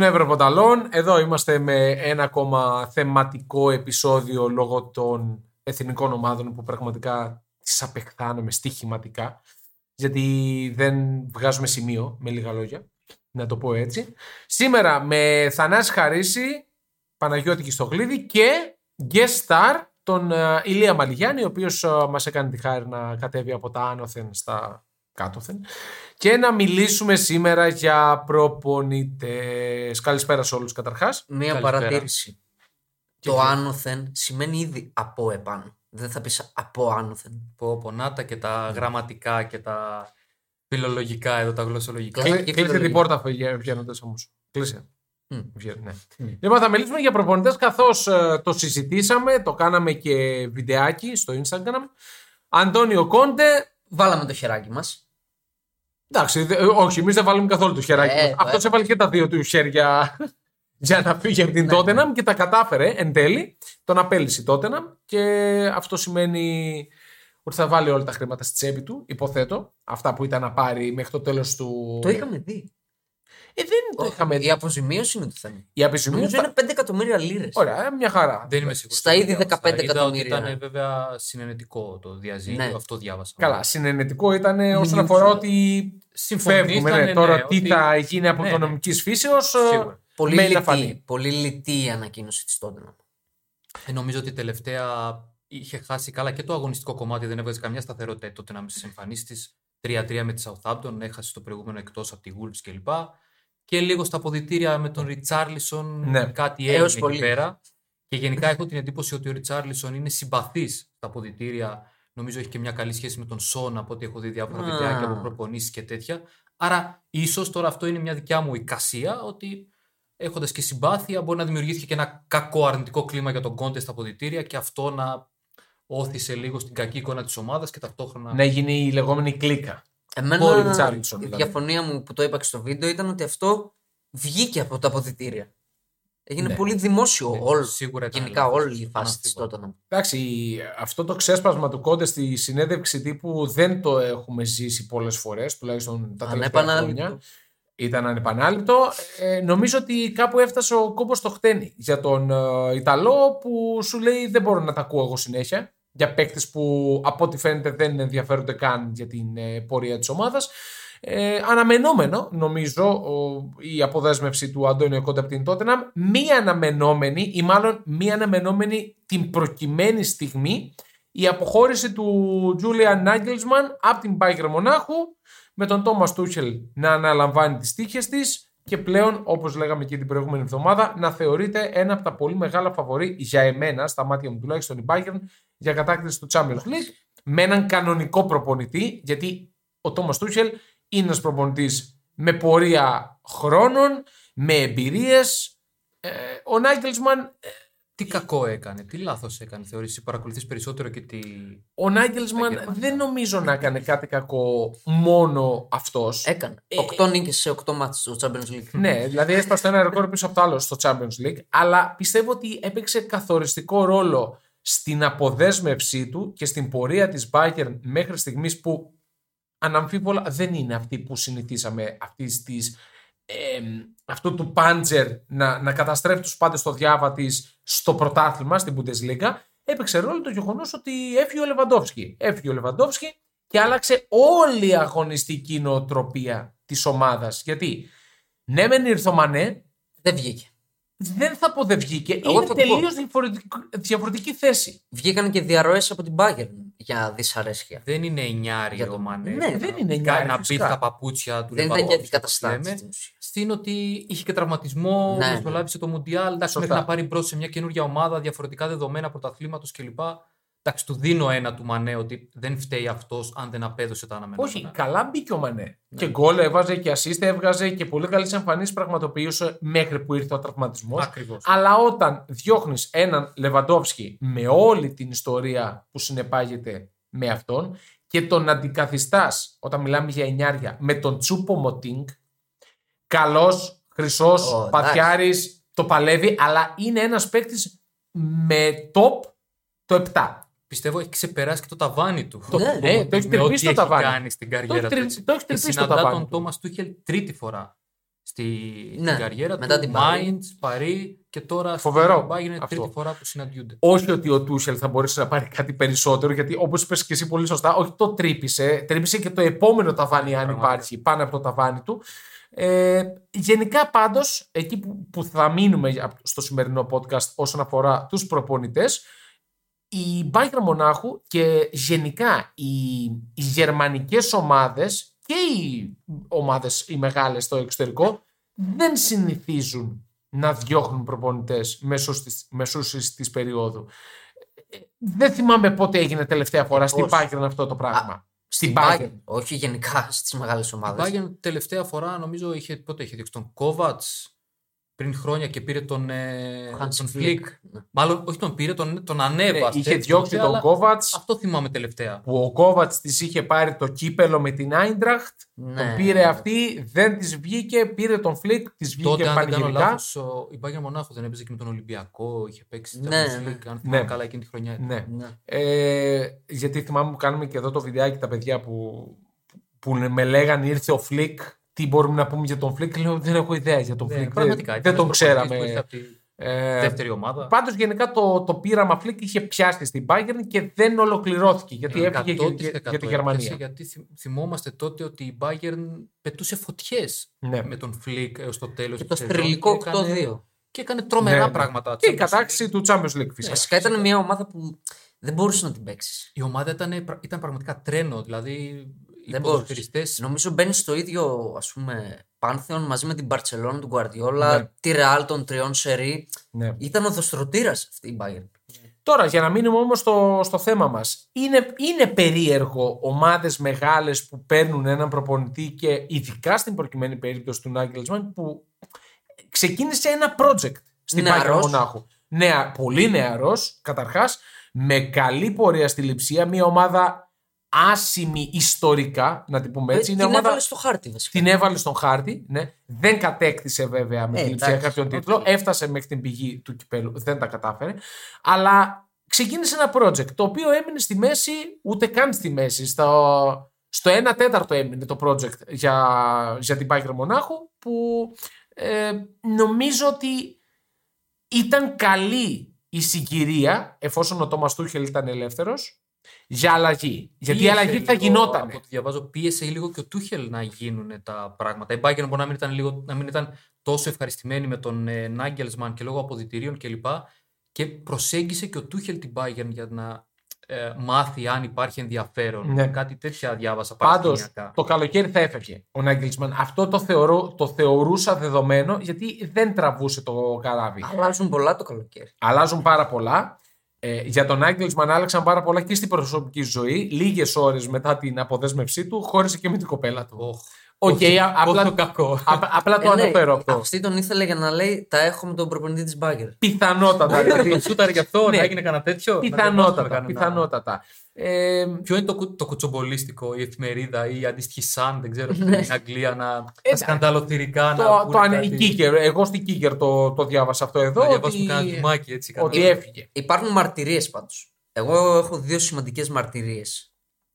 Φίλοι Ευρωπονταλών, εδώ είμαστε με ένα ακόμα θεματικό επεισόδιο λόγω των εθνικών ομάδων που πραγματικά τις απεχθάνομαι στοιχηματικά γιατί δεν βγάζουμε σημείο με λίγα λόγια, να το πω έτσι. Σήμερα με Θανάση Χαρίση, Παναγιώτη Κιστογλίδη και guest star τον ε, Ηλία Μαλιγιάννη, ο οποίος ε, μας έκανε τη χάρη να κατέβει από τα άνωθεν στα κάτωθεν και να μιλήσουμε σήμερα για προπονητές. Καλησπέρα σε όλους καταρχάς. Μία Καλησπέρα. παρατήρηση. Το άνωθεν σημαίνει ήδη από επάνω. Δεν θα πεις από άνωθεν. πω πονάτα και τα γραμματικά και τα φιλολογικά εδώ, τα γλωσσολογικά. Κλα- Κλεί- και Κλείσε την φιλολογία. πόρτα βγαίνοντας όμως. Κλείσε. Μμ. Βγαίνει, ναι. Μμ. Λοιπόν, θα μιλήσουμε για προπονητές καθώς το συζητήσαμε, το κάναμε και βιντεάκι στο Instagram. Αντώνιο Κόντε. Βάλαμε το χεράκι μας. Εντάξει, δε- όχι, εμείς δεν βάλουμε καθόλου το χεράκι. Ε, Αυτό ε. έβαλε και τα δύο του χέρια για να φύγει από την Ναι. Tottenham και τα κατάφερε εν τέλει. Τον απέλυσε η Tottenham και αυτό σημαίνει ότι θα βάλει όλα τα χρήματα στη τσέπη του, υποθέτω. Αυτά που ήταν να πάρει μέχρι το τέλος του. Το είχαμε δει. Ε, δεν το είχαμε Η δει. αποζημίωση είναι το θέμα. Η αποζημίωση. Νομίζω είναι 5 εκατομμύρια λίρες. Ωραία, ε, μια χαρά. Δεν είμαι σίγουρος. Στα ήδη Είδα 15 ότι εκατομμύρια. Ήταν βέβαια συνενετικό το διαζύγιο, Ναι. αυτό διάβασα. Καλά, συνενετικό ήταν όσον Νιούτσο. αφορά ότι Συμφωνήσανε, φεύγουμε. Ναι, ναι, τώρα τι ότι- θα γίνει από Ναι, ναι. οικονομική φύσεως. Σίγουρα. Πολύ μένει να λιτή, φανεί. πολύ λιτή η ανακοίνωση της Tottenham. Ε, νομίζω ότι τελευταία είχε χάσει καλά και το αγωνιστικό κομμάτι, δεν έβγαζε καμιά σταθερότητα τότε να με στι εμφανίσεις τη. 3-3 με τη Southampton, έχασε το προηγούμενο εκτός από τη Wolves κλπ. Και λίγο στα αποδητήρια με τον Ριτσάρλισον, Ναι. κάτι Έως έγινε εκεί πολύ. πέρα. Και γενικά έχω την εντύπωση ότι ο Ριτσάρλισον είναι συμπαθής στα αποδητήρια. Νομίζω έχει και μια καλή σχέση με τον Σον από ό,τι έχω δει διάφορα Α. βιντεάκια από προπονήσεις και τέτοια. Άρα, ίσως τώρα αυτό είναι μια δικιά μου εικασία ότι έχοντας και συμπάθεια, μπορεί να δημιουργήθηκε και ένα κακό αρνητικό κλίμα για τον Κόντε στα αποδητήρια και αυτό να όθησε λίγο στην κακή εικόνα της ομάδας και ταυτόχρονα. Να γίνει η λεγόμενη κλίκα. Εμένα Ο Ριτσάρλισον, η δηλαδή. διαφωνία μου που το είπα και στο βίντεο ήταν ότι αυτό βγήκε από τα αποδητήρια. Έγινε Ναι. πολύ δημόσιο Ναι, όλο. σίγουρα ήταν Γενικά λάθος. όλη η φάση τη Αναμφίβολα. Tottenham. Εντάξει, αυτό το ξέσπασμα του Κόντε στη συνέντευξη τύπου δεν το έχουμε ζήσει πολλές φορές, τουλάχιστον τα τελευταία Ανεπανάληπτο. χρόνια. Ήταν ανεπανάληπτο. Ε, νομίζω ότι κάπου έφτασε ο κόμπος στο χτένι για τον ε, Ιταλό που σου λέει δεν μπορώ να τα ακούω εγώ συνέχεια. Για παίκτες που από ό,τι φαίνεται δεν ενδιαφέρονται καν για την ε, πορεία της ομάδας. Ε, αναμενόμενο, νομίζω, ο, η αποδέσμευση του Αντώνιο Κόντε από την Τότεναμ. Μη αναμενόμενη, ή μάλλον μη αναμενόμενη την προκειμένη στιγμή, η αποχώρηση του Τζούλιαν Νάγκελσμαν από την Bayern Μονάχου με τον Τόμα Τούχελ να αναλαμβάνει τις τύχες της και πλέον, όπως λέγαμε και την προηγούμενη εβδομάδα, να θεωρείται ένα από τα πολύ μεγάλα φαβορή για εμένα, στα μάτια μου τουλάχιστον η Bayern, για κατάκτηση του Champions League, με έναν κανονικό προπονητή, γιατί ο Τόμα Τούχελ είναι ένας προπονητής με πορεία χρόνων, με εμπειρίες. Ε, ο Νάγκελσμαν ε, Τι κακό έκανε, τι λάθος έκανε, θεωρείς, παρακολουθείς περισσότερο και τι. Ο Νάγκελσμαν γερμανικά; δεν νομίζω να έκανε κάτι κακό μόνο αυτός. Έκανε. Ε, 8 νίκες σε 8 μάτς στο Champions League. ναι, δηλαδή έσπασε το ένα ρεκόρ πίσω από το άλλο στο Champions League. Αλλά πιστεύω ότι έπαιξε καθοριστικό ρόλο στην αποδέσμευσή του και στην πορεία της Bayern μέχρι στιγμής που αναμφίβολα δεν είναι αυτή που συνηθίσαμε αυτής της, εμ, αυτού του πάντζερ να, να καταστρέφει τους πάντες στο διάβα της στο πρωτάθλημα, στην Bundesliga. Έπαιξε ρόλο το γεγονός ότι έφυγε ο Λεβαντόφσκι. Έφυγε ο Λεβαντόφσκι και άλλαξε όλη η αγωνιστική νοοτροπία της ομάδας. Γιατί ναι, μεν ήρθε ο Μανέ, Δεν βγήκε. Δεν θα πω δεν βγήκε. Εγώ είναι θα το πω. τελείως διαφορετική, διαφορετική θέση. Βγήκαν και διαρροές από την Bayern για δυσαρέσκεια. Δεν είναι εννιάρι Για ο τον- Μανέ. Ναι, δεν είναι εννιάρη, Να μπει φυσικά. στα παπούτσια του Δεν ήταν Λεβαντόφσκι, και αντικαταστάτη. όπως λέμε. στην ουσία. Στην ότι είχε και τραυματισμό, Ναι. μεσολάβησε το Μουντιάλ. Εντάξει, Σωστά. μέχρι να πάρει μπρος σε μια καινούργια ομάδα, διαφορετικά δεδομένα πρωταθλήματο κλπ. Εντάξει, του δίνω ένα του Μανέ ότι δεν φταίει αυτός αν δεν απέδωσε τα αναμενόμενα. Όχι, καλά μπήκε ο Μανέ. Ναι. Και γκολ έβαζε και assist έβγαζε και πολύ καλές εμφανίσεις πραγματοποιούσε μέχρι που ήρθε ο τραυματισμός. Ακριβώς. Αλλά όταν διώχνεις έναν Λεβαντόφσκι με όλη την ιστορία που συνεπάγεται με αυτόν και τον αντικαθιστάς, όταν μιλάμε για εννιάρια, με τον Τσούπο Μοτίνγκ, καλός, χρυσός, Ω, παθιάρης, το παλεύει, αλλά είναι ένας παίκτης με top το 7. Πιστεύω έχει ξεπεράσει και το ταβάνι του. Το- Ναι, ναι, το έχει Με τρυπήσει ό,τι το έχει ταβάνι. κάνει στην καριέρα Το του. έχει τρι- έτσι. το έχει Και τρυπήσει το συναντά ταβάνι τον του. Τόμας Τούχελ τρίτη φορά στη, Ναι, στην καριέρα μετά του. την Παρί. Mainz, Παρί και τώρα Φοβερό στην Bayern είναι αυτό. τρίτη φορά που συναντιούνται. Όχι ότι ο Τούσελ θα μπορέσει να πάρει κάτι περισσότερο, γιατί όπως είπες και εσύ πολύ σωστά, όχι το τρύπησε, τρύπησε και το επόμενο ταβάνι, αν Πραγματικά. υπάρχει, πάνω από το ταβάνι του. Ε, γενικά πάντως, εκεί που, που θα μείνουμε στο σημερινό podcast όσον αφορά τους προπονητές, η Bayern Μονάχου και γενικά οι, οι γερμανικές ομάδες και οι ομάδες οι μεγάλες στο εξωτερικό δεν συνηθίζουν να διώχνουν προπονητές μεσούς της, μεσούσης της περίοδου. Ε, Δεν θυμάμαι πότε έγινε τελευταία φορά στην πώς. Bayern αυτό το πράγμα. Στην Στην Bayern. Bayern. Όχι γενικά στις μεγάλες Η ομάδες. Bayern τελευταία φορά νομίζω είχε, πότε είχε δείξει τον Kovac πριν χρόνια και πήρε τον, ε, Hans τον Flick. Flick. Μάλλον όχι τον πήρε, τον, τον ανέβασε. είχε έτσι, διώξει τότε, τον αλλά Kovacs Αυτό θυμάμαι τελευταία. που ο Κόβατς της είχε πάρει το κύπελο με την Άιντραχτ Ναι. τον πήρε αυτή, δεν της βγήκε, πήρε τον Φλικ, της βγήκε Τότε, αν δεν κάνω πανηγυρικά. λάθος, ο- η Bayern Μονάχου δεν έπαιζε και με τον Ολυμπιακό, είχε παίξει στην Ναι, Champions ναι. League, αν θυμάμαι Ναι. καλά εκείνη τη χρονιά. Ναι. Ναι. Ε, γιατί θυμάμαι που κάνουμε και εδώ το βιντεάκι τα παιδιά που, που με λέγανε ήρθε ο Φλικ, τι μπορούμε να πούμε για τον Φλικ. Λέω δεν έχω ιδέα για τον Ναι, Φλικ. πραγματικά, δεν, ήταν δεν τον ένας προπονητής που ξέραμε. ήρθε από τη Ε, δεύτερη ομάδα. Πάντως γενικά το, το πείραμα Φλικ είχε πιάσει στην Bayern και δεν ολοκληρώθηκε γιατί έφυγε για, 100% για, για τη έπιασε, Γερμανία. Γιατί θυμ- θυμόμαστε τότε ότι η Bayern πετούσε φωτιές Ναι. με τον Φλικ έω το τέλος. Και το θρηλυκό 8-2. Και έκανε τρομερά Ναι, ναι. πράγματα. Και η Champions κατάξυση League. του Champions League φυσικά. Βασικά ήταν μια ομάδα που δεν μπορούσε να την παίξεις. Η ομάδα ήταν, πρα- ήταν πραγματικά τρένο. Δηλαδή οι Δεν ποδοσφαιριστές Νομίζω μπαίνει στο ίδιο ας πούμε πάνθεον μαζί με την Barcelona του Guardiola, Ναι. τη Real των τριών σερί. Ναι. Ήταν οδοστρωτήρα αυτή η Bayern. Τώρα, για να μείνουμε όμως στο, στο θέμα μας. Είναι, είναι περίεργο ομάδες μεγάλες που παίρνουν έναν προπονητή και ειδικά στην προκειμένη περίπτωση του Νάγκελσμαν που ξεκίνησε ένα project στην Bayern Νεαρός. Μονάχου. Νεα, πολύ νεαρός, καταρχάς, με καλή πορεία στη Λειψία, μια ομάδα άσημη ιστορικά, να την πούμε έτσι. Ε, Είναι την ομάδα... έβαλε στο χάρτη βασικά. Την έβαλε στον χάρτη. Ναι. Δεν κατέκτησε βέβαια με Ε, την Λειψία εντάξει, κάποιον οκ. τίτλο. Έφτασε μέχρι την πηγή του κυπέλου. Δεν τα κατάφερε. Αλλά ξεκίνησε ένα project το οποίο έμεινε στη μέση, ούτε καν στη μέση. Στο, στο 1 τέταρτο έμεινε το project για, για την Bayern Μονάχου που ε, νομίζω ότι ήταν καλή η συγκυρία εφόσον ο Τόμας Τούχελ ήταν ελεύθερος για αλλαγή. Γιατί η πίεσε αλλαγή θα λίγο, γινόταν. Από ό,τι διαβάζω, πίεσε λίγο και ο Τούχελ να γίνουν τα πράγματα. Η Bayern μπορεί να μην ήταν, λίγο, να μην ήταν τόσο ευχαριστημένη με τον ε, Νάγκελσμαν και λόγω αποδητηρίων κλπ. Και προσέγγισε και ο Τούχελ την Bayern για να ε, μάθει αν υπάρχει ενδιαφέρον. Ναι. Κάτι τέτοια διάβασα Πάντως παρασκηνιακά. το καλοκαίρι θα έφευγε ο Νάγκελσμαν. Αυτό το, θεωρώ, το θεωρούσα δεδομένο γιατί δεν τραβούσε το καράβι. Αλλάζουν πολλά το καλοκαίρι. Αλλάζουν πάρα πολλά. Ε, για τον Νάγκελσμαν άλλαξαν πάρα πολλά και στην προσωπική ζωή. Λίγες ώρες μετά την αποδέσμευσή του, χώρισε και με την κοπέλα του. Οχ, Οκ, όχι, α- απλά, πόσο κακό. α- απλά το Ε, ναι, αναφέρω αυτό. Αυτή τον ήθελε για να λέει Τα έχω με τον προπονητή της Μπάγκερ. Πιθανότατα. δηλαδή. Τον σούταρε γι' αυτό, Ναι. να έγινε κανένα τέτοιο. να διαβάσουμε πιθανότατα. κανένα- πιθανότατα. Ε, Ποιο είναι το, κου- το κουτσομπολίστικο, η εφημερίδα ή η αντίστοιχη Sun, δεν ξέρω, Ναι. στην Αγγλία να, να Εντάξει. σκανδαλοθυρικά να το, πούνε το, ανε- η κάτι. Kicker, εγώ στην Kicker το, το διάβασα αυτό εδώ. Να διαβάσουμε ότι, κανένα θυμάκι έτσι. ότι κανένα- έφυγε. Υπάρχουν μαρτυρίες πάντως. Εγώ έχω δύο σημαντικές μαρτυρίες.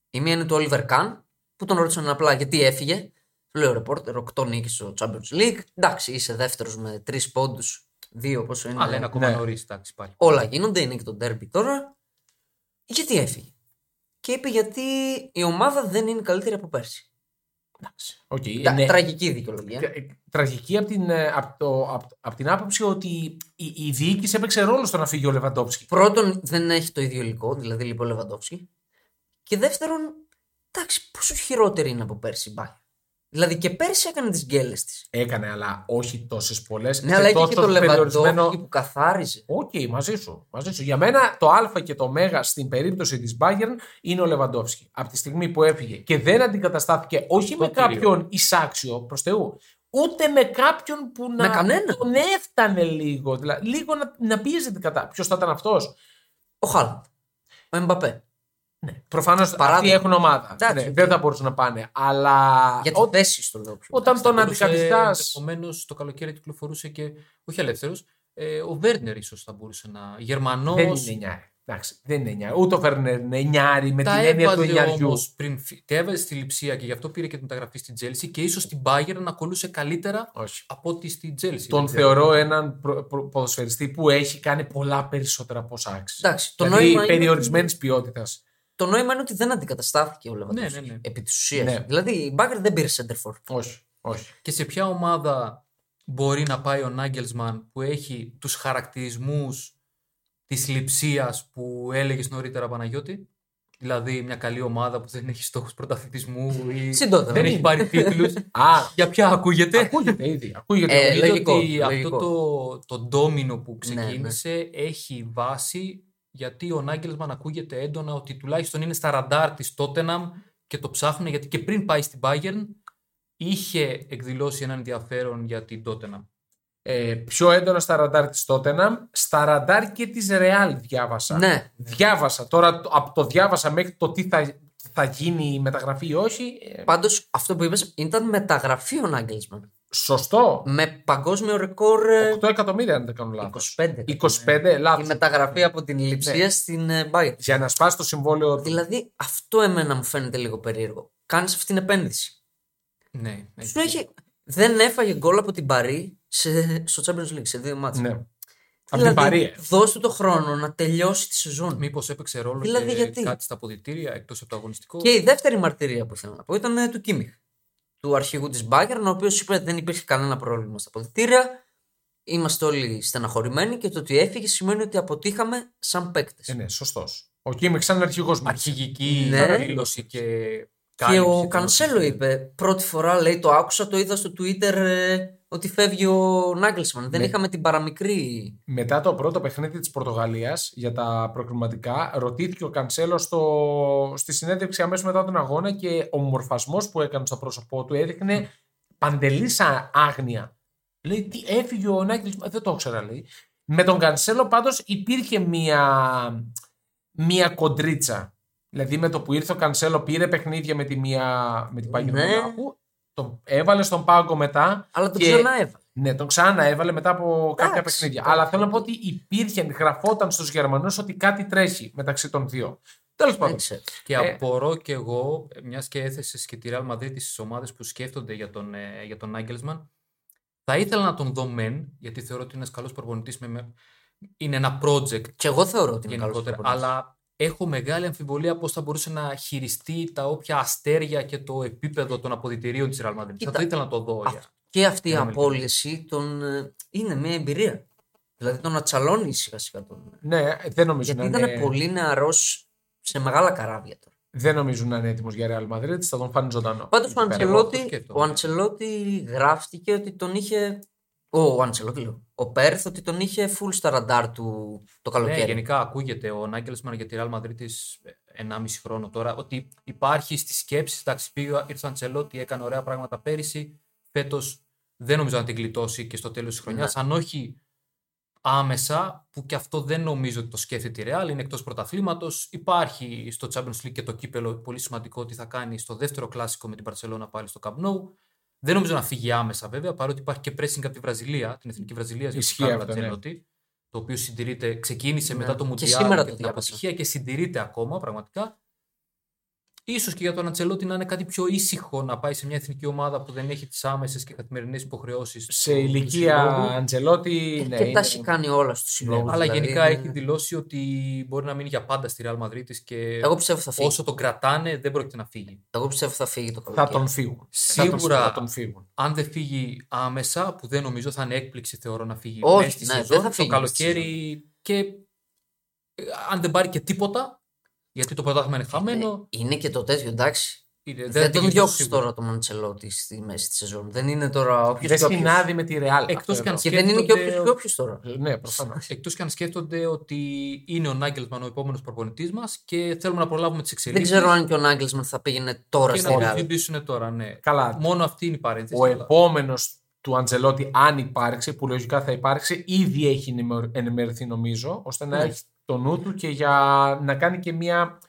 Η μία είναι του Oliver Kahn, που τον ρώτησαν απλά γιατί έφυγε. Του λέει ο ρεπόρτερ, 8 νίκες στο Champions League. Εντάξει, είσαι δεύτερος με 3 πόντους. Δύο πόσο είναι. Αλλά είναι ακόμα Ναι. νωρίς, εντάξει πάλι. Όλα γίνονται, είναι και το derby τώρα. Γιατί έφυγε; Και είπε γιατί η ομάδα δεν είναι καλύτερη από πέρσι. Οκ, Τα- ναι. Τραγική δικαιολογία. Ε, Τραγική από την, ε, απ' το, απ' απ' την άποψη ότι η, η διοίκηση έπαιξε ρόλο στο να φύγει ο Λεβαντόψκι. Πρώτον, δεν έχει το ίδιο υλικό, δηλαδή λείπει ο Λεβαντόφσκι. Και δεύτερον, εντάξει, πόσο χειρότερη είναι από πέρσι η Bayern; Δηλαδή και πέρσι έκανε τις γκέλες της. Έκανε, αλλά όχι τόσες πολλές. Ναι, αλλά είχε και το Λεβαντόφσκι που καθάριζε. Οκ, μαζί σου, μαζί σου. Για μένα το Α και το Μ στην περίπτωση της Bayern είναι ο Λεβαντόφσκι. Από τη στιγμή που έφυγε και δεν αντικαταστάθηκε όχι με κύριο. κάποιον εισάξιο προς Θεού, ούτε με κάποιον που να Με κανέναν. τον έφτανε λίγο. Δηλαδή, λίγο να, να πίεζε κατά. Ποιος θα ήταν αυτός; Ο Χάλαντ. Ο Εμπαπέ. Προφανώς αυτοί Παράδειγμα. έχουν ομάδα. Εντάξει, ναι, οκ. δεν θα μπορούσαν να πάνε. Αλλά Για τη ό- θέση στο λέω πιο. όταν τον αντικαθιστά. Ενδεχομένως το καλοκαίρι κυκλοφορούσε και. Όχι ελεύθερος. Ε, ο Βέρνερ ίσως θα μπορούσε να. Γερμανό. Δεν είναι 9. Εντάξει, δεν είναι εννιάρι. Ούτε ο Φέρνερ είναι εννιάρι με Τα την έννοια του έβαζε εννιαριού. όμως πριν. φυ- Τα έβαζε στη λειψία και γι' αυτό πήρε και την μεταγραφή στην Chelsea και ίσως την Bayern να κολούσε καλύτερα Όχι. από ότι στην Chelsea. Τον Δεν ξέρω. θεωρώ έναν προ- προ- ποδοσφαιριστή που έχει κάνει πολλά περισσότερα από όσα άξιζε. Εντάξει, το δηλαδή νόημα είναι περιορισμένης ποιότητας. Το νόημα είναι ότι δεν αντικαταστάθηκε ο Λεβαντόφσκι. Ναι, ναι, ναι. Επί της ουσίας. Ναι. Δηλαδή η Μπάγκερ δεν πήρε center for. Όχι. όχι. Και σε ποια ομάδα μπορεί να πάει ο Νάγκελσμαν που έχει τους χαρακτηρισμούς της λειψίας που έλεγες νωρίτερα Παναγιώτη; Δηλαδή μια καλή ομάδα που δεν έχει στόχους πρωταθλητισμού ή Συντότερα. δεν έχει πάρει τίτλους. Α, Για ποια ακούγεται; ακούγεται ήδη. Ακούγεται. Ε, Νομίζω λογικό, ότι λογικό. αυτό το, το ντόμινο που Ναι, ξεκίνησε έχει βάση γιατί ο Νάγκελσμαν ακούγεται έντονα ότι τουλάχιστον είναι στα ραντάρ της Τότεναμ και το ψάχνουν γιατί και πριν πάει στην Bayern είχε εκδηλώσει ένα ενδιαφέρον για την Τότεναμ. ε, πιο έντονα στα ραντάρ της Τότεναμ, στα ραντάρ και της Ρεάλ διάβασα. Ναι. Διάβασα. Τώρα το- από το διάβασα μέχρι το τι θα, θα γίνει η μεταγραφή ή όχι. ε, Πάντως αυτό που είπες ήταν μεταγραφή ο Νάγκελσμαν. Σωστό. Με παγκόσμιο ρεκόρ ε, 8 εκατομμύρια, αν δεν κάνω λάθος. 25. 25, λάθο. Η μεταγραφή από την λειψία Ναι. στην ε, Bayern. Για να σπάσει το συμβόλαιο του. Δηλαδή αυτό εμένα μου φαίνεται λίγο περίεργο. Κάνεις αυτή την επένδυση. Ναι, Σου έχει... Δεν έφαγε γκολ από την Παρή σε... στο Champions League σε δύο μάτια. Ναι. Από την Παρία. Δώσ' του το χρόνο να τελειώσει τη σεζόν. Μήπως έπαιξε ρόλο Δηλαδή, και γιατί; κάτι στα αποδητήρια εκτός από το αγωνιστικό. Και η δεύτερη μαρτυρία που ήθελα να πω ήταν ε, του Κίμιχ. Του αρχηγού της Bayern, ο οποίος είπε ότι δεν υπήρχε κανένα πρόβλημα στα αποδητήρια. Είμαστε όλοι στεναχωρημένοι και το ότι έφυγε σημαίνει ότι αποτύχαμε σαν παίκτες. Ε, ναι, σωστός. Ο Κίμιξ σαν αρχηγός μα. Αρχηγική Ναι. δήλωση και. Και κάλυψη ο των Κανσέλο οφείλων. είπε, πρώτη φορά λέει το άκουσα, το είδα στο Twitter ε, ότι φεύγει ο Νάγκλσμαν. Δεν Ναι. είχαμε την παραμικρή. Μετά το πρώτο παιχνίδι της Πορτογαλίας για τα προκριματικά, ρωτήθηκε ο Κανσέλος στο... στη συνέντευξη αμέσως μετά τον αγώνα και ο μορφασμός που έκανε στο πρόσωπό του έδειχνε παντελής άγνοια. Λέει, τι έφυγε ο Νάγκη, δεν το ήξερα, λέει. Με τον Κανσέλο πάντως υπήρχε μία, μία κοντρίτσα. Δηλαδή με το που ήρθε ο Κανσέλο πήρε παιχνίδια με, τη μία, με την Πάγια Ναι. Μονάχου, τον έβαλε στον πάγκο μετά. Αλλά το και- ξανά έβαλε. ναι, τον ξανά έβαλε μετά από κάποια Εντάξει, παιχνίδια. εντάξει. Αλλά θέλω να πω ότι υπήρχε, γραφόταν στους Γερμανούς ότι κάτι τρέχει μεταξύ των δύο. Τέλος πάντων. Δεν ξέρω. Και Ε. απορώ κι εγώ, μιας και έθεσες και τη Real Madrid στις ομάδες που σκέφτονται για τον, ε, για τον Nagelsmann, θα ήθελα να τον δω μεν, γιατί θεωρώ ότι είναι ένας καλός προπονητής. Με, με- είναι ένα project Και εγώ θεωρώ ότι είναι καλός γενικότερα. Αλλά έχω μεγάλη αμφιβολία πώς θα μπορούσε να χειριστεί τα όποια αστέρια και το επίπεδο των αποδητηρίων της Real Madrid. Κοίτα, θα ήθελα να το δω. Α, για- Και αυτή η Για να μιλήσουμε. απόλυση τον, ε, είναι μια εμπειρία. Δηλαδή τον ατσαλώνει σιγά σιγά τον. Ναι, δεν νομίζω, Γιατί να ήταν είναι, πολύ νεαρός σε μεγάλα καράβια τώρα. δεν νομίζω να είναι έτοιμος για Real Madrid. Θα τον φάνει ζωντανό. Πάντως Εκεί ο πέρα. εγώ αυτό Αντσελότη, σκέφτομαι. ο Αντσελότη γράφτηκε ότι τον είχε. Ο Αντσελότη, λέω. Ο Πέρθ ότι τον είχε full στα ραντάρ του το Ναι, καλοκαίρι. γενικά ακούγεται ο Νάγκελσμαν για τη Real Madrid της 1,5 χρόνο τώρα ότι υπάρχει στη σκέψη. Εντάξει, πήγε, ήρθε ο Αντσελότη, έκανε ωραία πράγματα πέρυσι. Φέτος δεν νομίζω να την γλιτώσει και στο τέλος της χρονιάς. Ναι. Αν όχι άμεσα, που και αυτό δεν νομίζω ότι το σκέφτεται η Real, είναι εκτός πρωταθλήματος. Υπάρχει στο Champions League και το κύπελο πολύ σημαντικό ότι θα κάνει στο δεύτερο κλάσικο με την Barcelona πάλι στο Camp Nou. Δεν νομίζω να φύγει άμεσα βέβαια, παρότι υπάρχει και pressing από τη Βραζιλία, την εθνική Βραζιλία, για Ισχύει τον Κάρλο αυτό, ναι. Αντσελότη, το οποίο συντηρείται, ξεκίνησε Ναι. μετά το Και Μουντιάλ σήμερα και το την διάβασα. αποτυχία και συντηρείται ακόμα πραγματικά. Ίσως και για τον Αντσελότη να είναι κάτι πιο ήσυχο να πάει σε μια εθνική ομάδα που δεν έχει τις άμεσες και καθημερινές υποχρεώσεις Σε του- του ηλικία συλλόγου. Αντζελότη. Ε, ναι, και είναι- τα έχει κάνει όλα στους συλλόγους. Αλλά γενικά έχει δηλώσει ότι μπορεί να μείνει για πάντα στη Real Madrid της και Εγώ πιστεύω θα φύγει. όσο τον κρατάνε δεν πρόκειται να φύγει. Εγώ πιστεύω θα φύγει το καλοκαίρι. θα τον φύγουν. Θα τον- Σίγουρα- θα τον φύγουν. Αν δεν φύγει άμεσα, που δεν νομίζω θα είναι έκπληξη θεωρώ να φύγει Όχι, μέσα στη ναι, δεν σεζόν, θα το φύγει μέσα στη καλοκαίρι και ε, αν δεν πάρει και τίποτα, γιατί το πρωτάθλημα είναι χαμένο, Ε, Είναι και το τέτοιο, εντάξει. είναι- Δεν, την τον γλιτώσει διώξεις σίγουρα. τώρα τον Μαντσελότη στη μέση της σεζόν. Δεν είναι τώρα όποιος Δεν και όποιος. συνάδει με τη Real. Εκτός αυτό και αν εδώ. Και δεν είναι και σκέφτονται όποιος και όποιος τώρα. Ναι, προφανώς. Εκτός και αν σκέφτονται ότι είναι ο Νάγκελσμαν ο επόμενος προπονητής μας και θέλουμε να προλάβουμε τις Δεν εξελίξει. ξέρω αν και ο Νάγκλσμαν θα πήγαινε τώρα και στη να το Real. ζητήσουν τώρα, ναι. Καλά. Μόνο αυτή είναι η παρένθεση. Ο αλλά- επόμενος του Αντζελότη, αν υπάρξει, που λογικά θα υπάρξει, ήδη έχει ενημερ- ενημερωθεί νομίζω, ώστε να Ναι. έχει το νου του και για να κάνει και μια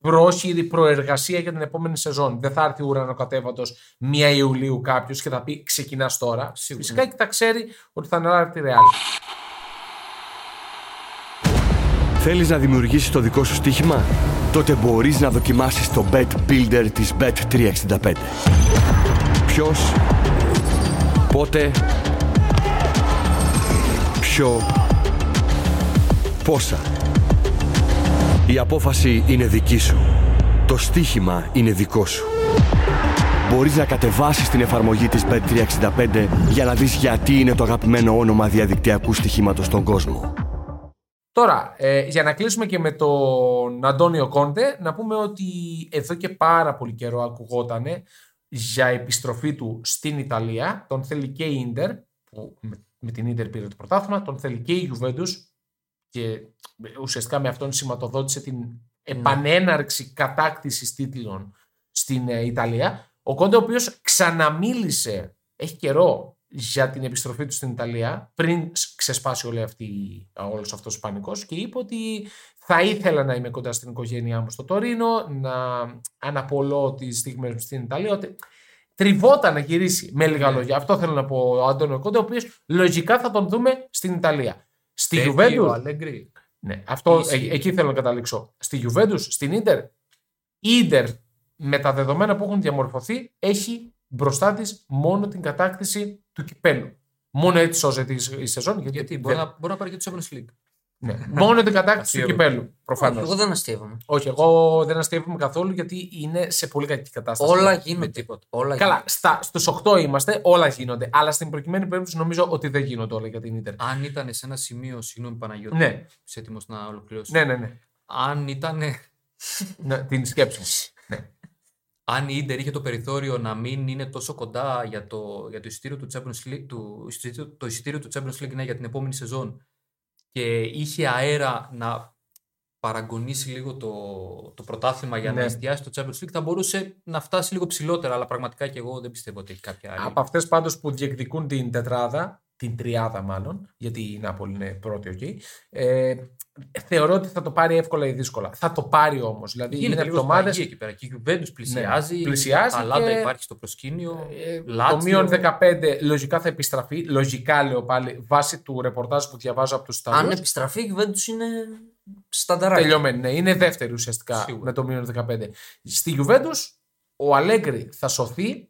πρόχειρη προεργασία για την επόμενη σεζόν. Δεν θα έρθει ουρανοκατέβατο 1 Ιουλίου κάποιος και θα πει ξεκινάς τώρα. Σίγουρα. Φυσικά και θα ξέρει ότι θα αναλάβει τη Real. Θέλεις να δημιουργήσεις το δικό σου στοίχημα; Τότε μπορείς να δοκιμάσεις το Bet Builder της Bet365. Ποιος, πότε, ποιο, πόσα. Η απόφαση είναι δική σου. Το στοίχημα είναι δικό σου. Μπορείς να κατεβάσεις την εφαρμογή της Bet365 για να δεις γιατί είναι το αγαπημένο όνομα διαδικτυακού στοιχήματος στον κόσμο. Τώρα, ε, για να κλείσουμε και με τον Αντώνιο Κόντε, να πούμε ότι εδώ και πάρα πολύ καιρό ακουγότανε για επιστροφή του στην Ιταλία. Τον θέλει και η Ίντερ, που με, με την Ίντερ πήρε το πρωτάθλημα, τον θέλει και η Juventus και ουσιαστικά με αυτόν σηματοδότησε την επανέναρξη κατάκτησης τίτλων στην ε, Ιταλία. Ο Κόντε, ο οποίος ξαναμίλησε, έχει καιρό, για την επιστροφή του στην Ιταλία, πριν σ- ξεσπάσει όλη αυτή, όλος αυτός ο πανικός και είπε ότι θα ήθελα να είμαι κοντά στην οικογένειά μου στο Τωρίνο, να αναπολώ τις στιγμές μου στην Ιταλία, ότι τριβόταν να γυρίσει με λίγα λόγια. Αυτό θέλω να πω ο Αντώνιο Κόντε, ο οποίος λογικά θα τον δούμε στην Ιταλία. Στη Τέτοιο, Juventus, Αλέγκρι. ναι, αυτό, Ισχύει. ε, εκεί θέλω να καταλήξω. Στη Juventus, στην Ίντερ, η Ίντερ με τα δεδομένα που έχουν διαμορφωθεί έχει μπροστά της μόνο την κατάκτηση του κυπέλου. Μόνο έτσι σώζεται η, η σεζόν. Γιατί, Γιατί δεν- μπορεί να, μπορεί να πάρει και το Champions League. Ναι, μόνο την κατάκτηση του Αυτή η κυπέλου. Προφανώς. Εγώ δεν αστείευομαι. Όχι, εγώ δεν αστείευομαι καθόλου γιατί είναι σε πολύ κακή κατάσταση. Όλα Με γίνονται. τίποτα. Όλα Καλά, γίνονται. στα, στους 8 είμαστε, όλα γίνονται. Αλλά στην προκειμένη περίπτωση νομίζω ότι δεν γίνονται όλα για την Ίντερ. Αν ήταν σε ένα σημείο, συγγνώμη Παναγιώτη, Ναι. είσαι έτοιμος να ολοκληρώσεις. Ναι, ναι, ναι. Αν ήταν ναι την σκέψη μου. ναι. αν η Ίντερ είχε το περιθώριο να μην είναι τόσο κοντά για το, για το, εισιτήριο του Champions League, του, εισιτήριο- το εισιτήριο του Champions League ναι, για την επόμενη σεζόν και είχε αέρα να παραγωνίσει λίγο το, το πρωτάθλημα για Ναι. να εστιάσει το Champions League θα μπορούσε να φτάσει λίγο ψηλότερα αλλά πραγματικά και εγώ δεν πιστεύω ότι έχει κάποια άλλη. Από αυτές πάντως που διεκδικούν την τετράδα, την τριάδα μάλλον, γιατί η Νάπολη είναι πρώτη εκεί, ε, θεωρώ ότι θα το πάρει εύκολα ή δύσκολα. Θα το πάρει όμως. Δηλαδή Γίνεται είναι λίγο εβδομάδες. σφαγή εκεί πέρα. Και η Juventus πλησιάζει, Ναι, πλησιάζει η Αταλάντα και- υπάρχει στο προσκήνιο. Ε, το Λάτσιο. μείον 15 λογικά θα επιστραφεί. Λογικά λέω πάλι βάσει του ρεπορτάζ που διαβάζω από τους Αν Ιταλού. επιστραφεί, η Juventus είναι στανταράκι. Τελειωμένη. Ναι, είναι δεύτερη ουσιαστικά Σίγουρα. με το μείον 15. Στη Juventus ο Αλέγκρι θα σωθεί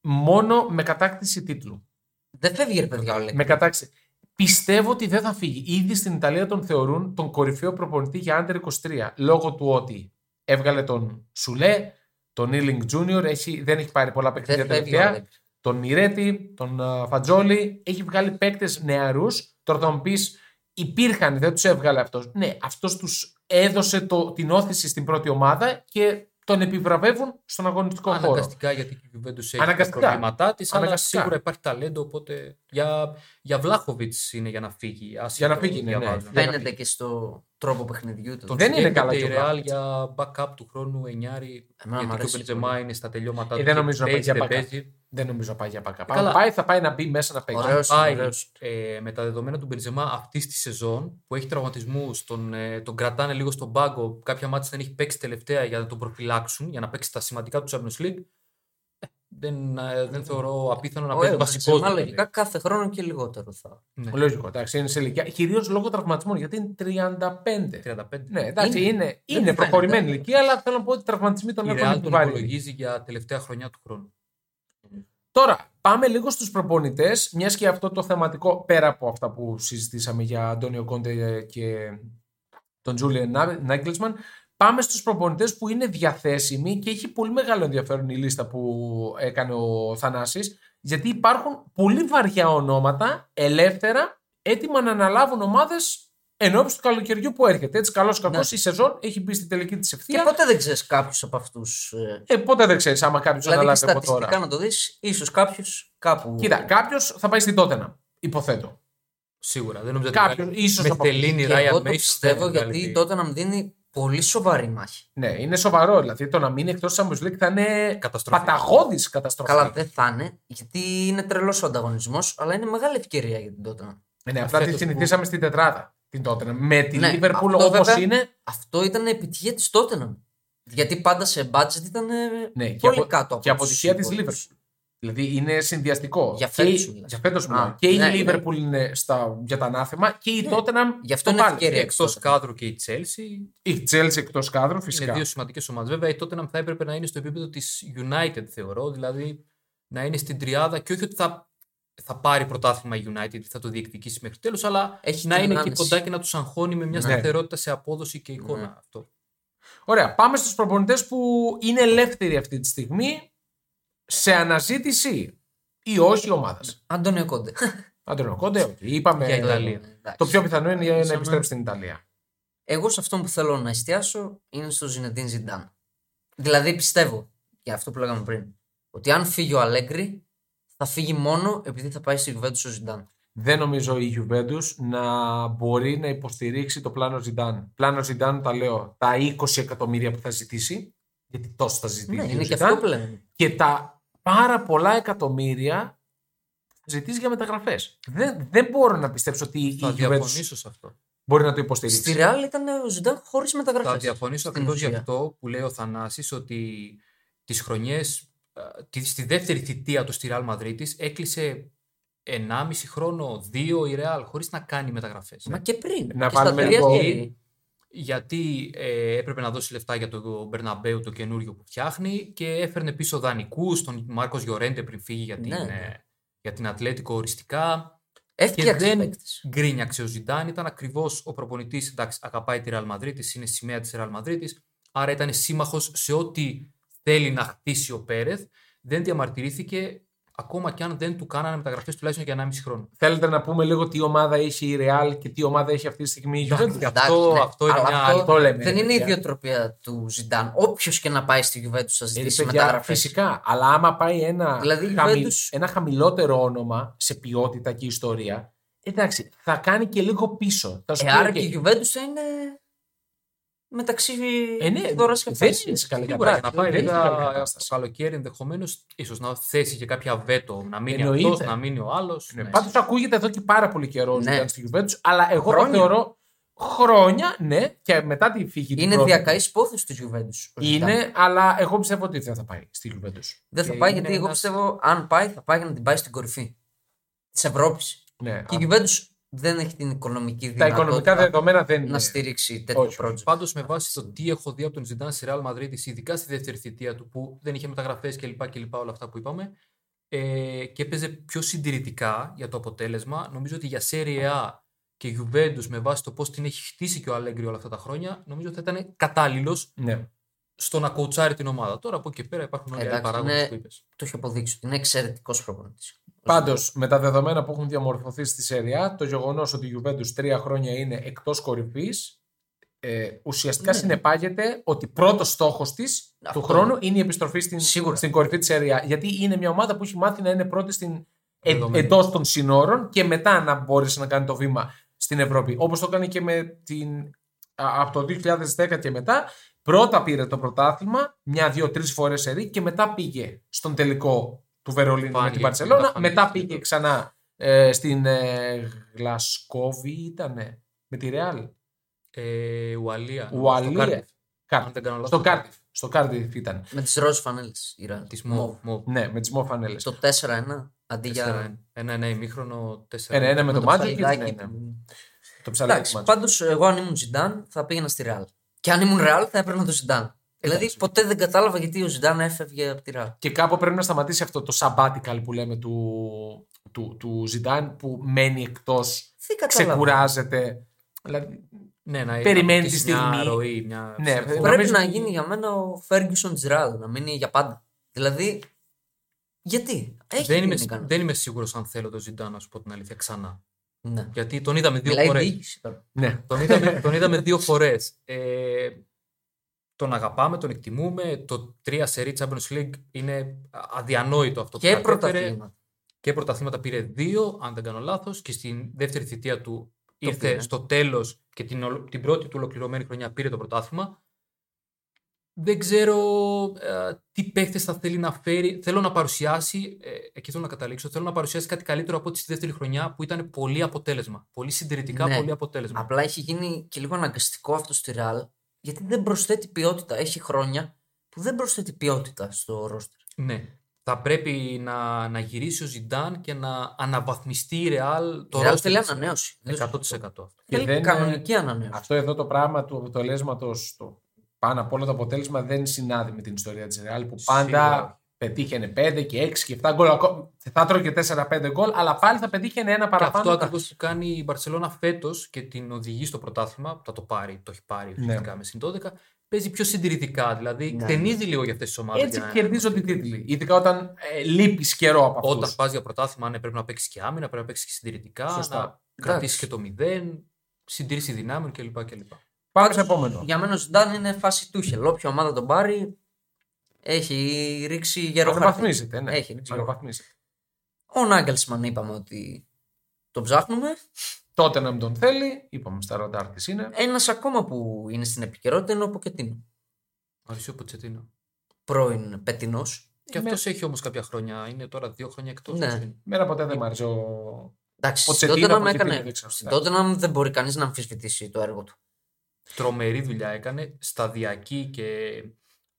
μόνο με κατάκτηση τίτλου. Δεν φεύγει ρε παιδιά όλα. Με κατάξει. Πιστεύω ότι δεν θα φύγει. Ήδη στην Ιταλία τον θεωρούν τον κορυφαίο προπονητή για Under 23. Λόγω του ότι έβγαλε τον Σουλέ, τον Ήλινγκ Junior, έχει, δεν έχει πάρει πολλά παιχνίδια Δεν φεύγει ο τελευταία. Αλέγκρι. Τον Μιρέτη, τον α, Φατζόλη. Έχει βγάλει παίκτες νεαρούς. Τώρα θα μου πεις, υπήρχαν, δεν τους έβγαλε αυτός. Ναι, αυτός τους έδωσε το, την όθηση στην πρώτη ομάδα και τον επιβραβεύουν στον αγωνιστικό χώρο. Αναγκαστικά γιατί και η Juventus έχει τα Αναγκαστικά. προβλήματά της, αλλά Αναγκαστικά. σίγουρα υπάρχει ταλέντο. Οπότε για, για Βλάχοβιτ είναι για να φύγει. άσχετο Για να φύγει, ναι, ναι. διαβάζω. Για να Φαίνεται φύγει. και στο τρόπο παιχνιδιού του. Τον Δεν είναι σκέφτεται καλά η και ο Real Βλάχοβιτς. για backup του χρόνου εννιάρη. Εμένα μ' γιατί και ο αρέσει Μπεντζεμά πολύ. είναι στα τελειώματά Ε, του. δεν και νομίζω να πάει παίζει, για δεν backup. παίζει. Δεν νομίζω να πάει για backup. Αν Καλά. πάει, θα πάει να μπει μέσα να παίξει. Ωραίος, πάει ωραίος. ε, με τα δεδομένα του Μπεντζεμά αυτή τη σεζόν που έχει τραυματισμού, τον, ε, τον κρατάνε λίγο στον πάγκο. Κάποια μάτια δεν έχει παίξει τελευταία για να τον προφυλάξουν, για να παίξει τα σημαντικά του Champions League. Ε, δεν, ε, δεν θεωρώ απίθανο να Ο παίζει Εύans, βασικό. Μπεντζεμά λογικά κάθε χρόνο και λιγότερο θα. Ναι. Λογικό, εντάξει, είναι σε ηλικία. Κυρίως λόγω τραυματισμών, γιατί είναι 35. 35. Ναι, εντάξει, Είναι. είναι, Δεν είναι φαίνεται. προχωρημένη ηλικία, αλλά θέλω να πω ότι οι τραυματισμοί τον Η έχουν Real τον επιβάλει. υπολογίζει για τελευταία χρονιά του χρόνου. Τώρα, πάμε λίγο στους προπονητές, μιας και αυτό το θεματικό, πέρα από αυτά που συζητήσαμε για Αντώνιο Κόντε και τον Τζούλιαν Νάγκελσμαν, πάμε στους προπονητές που είναι διαθέσιμοι και έχει πολύ μεγάλο ενδιαφέρον η λίστα που έκανε ο Θανάσης, γιατί υπάρχουν πολύ βαριά ονόματα, ελεύθερα, έτοιμα να αναλάβουν ομάδες ενώπιση του καλοκαιριού που έρχεται. Έτσι, καλώς κακώς, Ναι. η σεζόν έχει μπει στην τελική της Και ευθείας. ποτέ δεν ξέρεις κάποιους από αυτούς. Ε, ποτέ δεν ξέρεις άμα κάποιος Δηλαδή και αναλάβει από στατιστικά τώρα. να το δεις, ίσως κάποιο κάπου. Κοίτα, κάποιος θα πάει στην Τότενα. Υποθέτω. Σίγουρα. Δεν νομίζω ότι Κάποιος, βγάλει- ίσως με από Τελίνη, Και Ράιαν εγώ το Μέισον πιστεύω δεν γιατί βγάλει τότε να μου δίνει πολύ σοβαρή μάχη. Ναι, είναι σοβαρό. Δηλαδή το να μείνει εκτός της Champions League θα είναι Καταστροφή. παταγώδης καταστροφή. Καλά, δεν θα είναι, γιατί είναι τρελός ο ανταγωνισμός, αλλά είναι μεγάλη ευκαιρία για την τότε. Ε, ναι, απλά τη Φέτος συνηθίσαμε στην τετράδα. Την τότε. Με τη Ναι, Liverpool αυτό όπως βέβαια- είναι. Αυτό ήταν επιτυχία της τότε. Γιατί πάντα σε budget ήταν Ναι, και, πολύ απο- κάτω από και τους αποτυχία της υπόλοιπους. Liverpool. Δηλαδή είναι συνδυαστικό. Για Και φέτος η- μιλάς. για φέτος μιλάω. Α, Και η ναι, ναι. Liverpool είναι στα, για τα ανάθεμα και η Tottenham Γι' αυτό το είναι πάλι. ευκαιρία. Εκτός τότε. κάδρου και η Chelsea Η Chelsea εκτός κάδρου είναι φυσικά. δύο σημαντικές ομάδες. Βέβαια η Tottenham θα έπρεπε να είναι στο επίπεδο της United, θεωρώ. Δηλαδή να είναι στην τριάδα και όχι ότι θα, θα πάρει πρωτάθλημα η United, θα το διεκδικήσει μέχρι τέλου, αλλά Έχει να την είναι και άνεση. κοντά και να τους αγχώνει με μια Ναι. σταθερότητα σε απόδοση και εικόνα. Ναι. Αυτό. Ωραία, πάμε στους προπονητές που είναι ελεύθεροι αυτή τη στιγμή σε αναζήτηση ή όχι η ομάδα. Αντώνιο Κόντε. Αντώνιο Κόντε, οκ. είπαμε. Για Ιταλία. Εντάξει. Το πιο πιθανό είναι να Ήσαμε- επιστρέψει στην Ιταλία. Εγώ σε αυτό που θέλω να εστιάσω είναι στο Ζινεντίν Ζιντάν. Δηλαδή πιστεύω, για αυτό που λέγαμε πριν, ότι αν φύγει ο Αλέγκρι, θα φύγει μόνο επειδή θα πάει στη Juventus ο Ζιντάν. Δεν νομίζω η Juventus να μπορεί να υποστηρίξει το πλάνο Ζιντάν. Πλάνο Ζιντάν, τα λέω, τα 20 εκατομμύρια που θα ζητήσει, γιατί τόσο θα ζητήσει. Ναι, ο είναι και Ζιντάν, αυτό που λέμε. και τα πάρα πολλά εκατομμύρια που θα ζητήσει για μεταγραφές. Δεν, δεν μπορώ να πιστέψω ότι η Θα Juventus διαφωνήσω σε αυτό. μπορεί να το υποστηρίξει. Στη Real ήταν ο Ζιντάν χωρίς μεταγραφές. Θα διαφωνήσω ακριβώς γι' αυτό που λέει ο Θανάσης ότι τις χρονιές, στη δεύτερη θητεία του στη Real Madrid έκλεισε 1,5 χρόνο, 2 η Real χωρίς να κάνει μεταγραφές. Μα και πριν. Να και στα βάλουμε τρία λίγο- χέρια. Γιατί ε, έπρεπε να δώσει λεφτά για το Μπερναμπέου το καινούριο που φτιάχνει και έφερνε πίσω δανεικούς, τον Μάρκος Γιορέντε πριν φύγει για την, Ναι. ε, για την Ατλέτικο οριστικά. Και Έφτιαξε δεν παίκτες. γκρίνιαξε ο Ζιντάν, ήταν ακριβώς ο προπονητής. Εντάξει, αγαπάει τη Real Madrid, είναι σημαία της Real Madrid, άρα ήταν σύμμαχος σε ό,τι θέλει να χτίσει ο Πέρεθ. Δεν διαμαρτυρήθηκε ακόμα και αν δεν του κάνανε μεταγραφές τουλάχιστον για 1,5 χρόνο. Θέλετε να πούμε λίγο τι ομάδα έχει η Real και τι ομάδα έχει αυτή τη στιγμή; Η Juventus. Εντάξει, αυτό, ναι. αυτό είναι Αλλά μια αυτό άλλη. το λέμε, Δεν ρε είναι η παιδιά. ιδιοτροπία του Ζιντάν. Όποιος και να πάει στη Juventus θα Ε, ζητήσει παιδιά, μεταγραφές. Φυσικά, αλλά άμα πάει ένα, Δηλαδή, η χαμη- Juventus- ένα χαμηλότερο όνομα σε ποιότητα και ιστορία, εντάξει, θα κάνει και λίγο πίσω. Θα σου Ε, πει, άρα «Οκ, και η Juventus θα είναι μεταξύ Ε, ναι, δώρας και δεν φέσης. είναι σε καλή Σίγουρα για κατάσταση. να πάει Δεν είναι σε βέβαια καλή το κατάσταση. καλοκαίρι ενδεχομένως ίσως να θέσει και κάποια βέτο. Να μείνει Εννοείται. αυτός, να μείνει ο άλλος. Ναι, Πάντως ακούγεται εδώ και πάρα πολύ καιρό Ναι. ναι. στη Juventus, αλλά εγώ Χρόνια. το θεωρώ χρόνια, ναι, και μετά τη φύγη του Είναι πρώτου. διακαής υπόθεση του Juventus. ο Ζιντάν. Είναι, αλλά εγώ πιστεύω ότι δεν θα πάει στη Juventus. Δεν θα Και πάει είναι γιατί εγώ ένας- πιστεύω αν πάει θα πάει για να την πάει στην κορυφή της Ευρώπης. Ναι, Και η Juventus δεν έχει την οικονομική τα δυνατότητα οικονομικά δεδομένα δεν είναι. να στηρίξει τέτοιο Όχι. project. Πάντως, με βάση το τι έχω δει από τον Ζιντάν στη Real Madrid, ειδικά στη δεύτερη θητεία του, που δεν είχε μεταγραφές κλπ. κλπ. όλα αυτά που είπαμε, ε, και έπαιζε πιο συντηρητικά για το αποτέλεσμα, νομίζω ότι για Serie A και Juventus με βάση το πώς την έχει χτίσει και ο Αλέγκρι όλα αυτά τα χρόνια, νομίζω θα ήταν κατάλληλος Ναι. στο να κοουτσάρει την ομάδα. Τώρα από εκεί και πέρα υπάρχουν όλοι οι άλλοι Εντάξει, παράγοντες είναι- που είπες. Το έχει αποδείξει ότι είναι εξαιρετικός προπονητής. Πάντως, με τα δεδομένα που έχουν διαμορφωθεί στη Σεριά, το γεγονός ότι η Juventus τρία χρόνια είναι εκτός κορυφής, ε, ουσιαστικά Ναι. συνεπάγεται ότι πρώτος στόχος της Αυτό. του χρόνου είναι η επιστροφή στην, Σίγουρα. στην κορυφή της Σεριά. Γιατί είναι μια ομάδα που έχει μάθει να είναι πρώτη στην, ε, Δεδομένη. εντός των συνόρων και μετά να μπορέσει να κάνει το βήμα στην Ευρώπη. Όπως το έκανε και με την, α, από το 2010 και μετά. Πρώτα πήρε το πρωτάθλημα, μια, δύο, τρεις φορές σε και μετά πήγε στον τελικό του Βερολίνου με Φάνηκε την και Μπαρσελόνα. μετά φάνηκε Μετά στην πήγε Ευρώπη. ξανά ε, στην ε, Γλασκόβη, ήταν με τη Ρεάλ. Ε, Ουαλία. Ουαλία. Στο Cardiff. Κάρ- Αν δεν κάνω λάθος, Στο το Κάρντιφ. Στο Κάρντιφ ήταν. Με τις ροζ φανέλες. Της Μοβ. Μοβ. Ναι, με τις μοβ φανέλες. Το 4-1 αντί για. Τέσσερα, Ένα, ένα ημίχρονο, τέσσερα. Ένα-ένα με το Magic και ψαλιδάκι ναι, ναι. που- Το ψαλάκι Εντάξει, μάτς. πάντως εγώ αν ήμουν Ζιντάν θα πήγαινα στη Ρεάλ. Και αν ήμουν Ρεάλ θα έπαιρνα το Ζιντάν. Δηλαδή ποτέ δεν κατάλαβα γιατί ο Ζιντάν έφευγε από τη Ρεάλ. Και κάπου πρέπει να σταματήσει αυτό το sabbatical που λέμε του, του, του Ζιντάν που μένει εκτός, Δεν κατάλαβα. ξεκουράζεται. Δηλαδή, Ναι, να Περιμένει να τη αποκτήσει Μια στιγμή. ροή, μια Ναι, συνεχόμενη. Πρέπει Νομίζω να ότι- γίνει για μένα ο Φέργκισον της Ρεάλ, να μείνει για πάντα. Δηλαδή, γιατί; Έχει δεν, είμαι, γίνει κανένα. δεν είμαι σίγουρος αν θέλω τον Ζιντάν, να σου πω την αλήθεια, ξανά. Ναι. Γιατί τον είδαμε δύο Μιλάει η φορές. διοίκηση τώρα. ναι. τον, είδαμε, τον είδαμε δύο φορές. Ε, τον αγαπάμε, τον εκτιμούμε. Το 3 σερί Champions League είναι αδιανόητο αυτό Και που κατέφερε. πρωταθλήμα. Και πρωταθλήματα πήρε δύο, αν δεν κάνω λάθος. Και στην δεύτερη θητεία του ήρθε πήρε. στο τέλος και την, ολο- την πρώτη του ολοκληρωμένη χρονιά πήρε το πρωτάθλημα. Δεν ξέρω ε, τι παίχτες θα θέλει να φέρει. Θέλω να παρουσιάσει, ε, εκεί θέλω να καταλήξω, θέλω να παρουσιάσει κάτι καλύτερο από ό,τι στη δεύτερη χρονιά που ήταν πολύ αποτέλεσμα. Πολύ συντηρητικά, Ναι. πολύ αποτέλεσμα. Απλά έχει γίνει και λίγο αναγκαστικό αυτό στη Ρεάλ, γιατί δεν προσθέτει ποιότητα. Έχει χρόνια που δεν προσθέτει ποιότητα στο ρόστερ. Ναι. θα πρέπει να, να γυρίσει ο Ζιντάν και να αναβαθμιστεί η Ρεάλ το Η Real roster θέλει της. ανανέωση. 100%. Και Θέλει δεν, κανονική ανανέωση. Αυτό εδώ το πράγμα του αποτελέσματο, το πάνω απ' όλα το αποτέλεσμα δεν συνάδει με την ιστορία της Ρεάλ που πάντα Σίγουρα. Πετύχαινε 5 και 6 και 7 γκολ. ακό- Θα τρώγε 4-5 γκολ, αλλά πάλι θα πετύχαινε ένα Και παραπάνω. αυτό ακριβώς που κάνει η Μπαρσελόνα φέτος και την οδηγεί στο πρωτάθλημα, που θα το πάρει, το έχει πάρει Ναι. ουσιαστικά με συν 12, παίζει πιο συντηρητικά. Δηλαδή Ναι. χτενίζει λίγο για αυτές τις ομάδες. Έτσι κερδίζονται οι τίτλοι. Ειδικά όταν ε, λείπει καιρό από αυτούς. Όταν πας για πρωτάθλημα, ναι, πρέπει να παίξεις και άμυνα, πρέπει να παίξεις και συντηρητικά, Σωστά. να κρατήσεις και το 0, συντήρηση δυνάμεων κλπ. κλπ. Πάμε στο επόμενο. Για μένα ο Ζιντάν είναι φάση τούχελ. Όποια ομάδα τον πάρει έχει ρίξει γερό χαρτί. Αναβαθμίζεται. Ναι. Έχει ρίξει γερό χαρτί. Αναβαθμίζεται. Ο Νάγκελσμαν είπαμε ότι τον ψάχνουμε. Τότε να μην τον θέλει, είπαμε στα ραντάρ της είναι. Ένας ακόμα που είναι στην επικαιρότητα είναι ο Ποκετίνο. Αρέσει ο Ποτσετίνο. Πρώην πετινός. Και Με- αυτός έχει όμως κάποια χρόνια. Είναι τώρα δύο χρόνια εκτός. Ναι. Μέρα ποτέ δεν μ' άρεσε ο. Εντάξει, στην Ποτσετίνο, Tottenham Ποτσετίνο, έκανε. δεν ξέρω. Στην Tottenham δεν μπορεί κανείς να αμφισβητήσει το έργο του. Τρομερή δουλειά έκανε. Σταδιακή και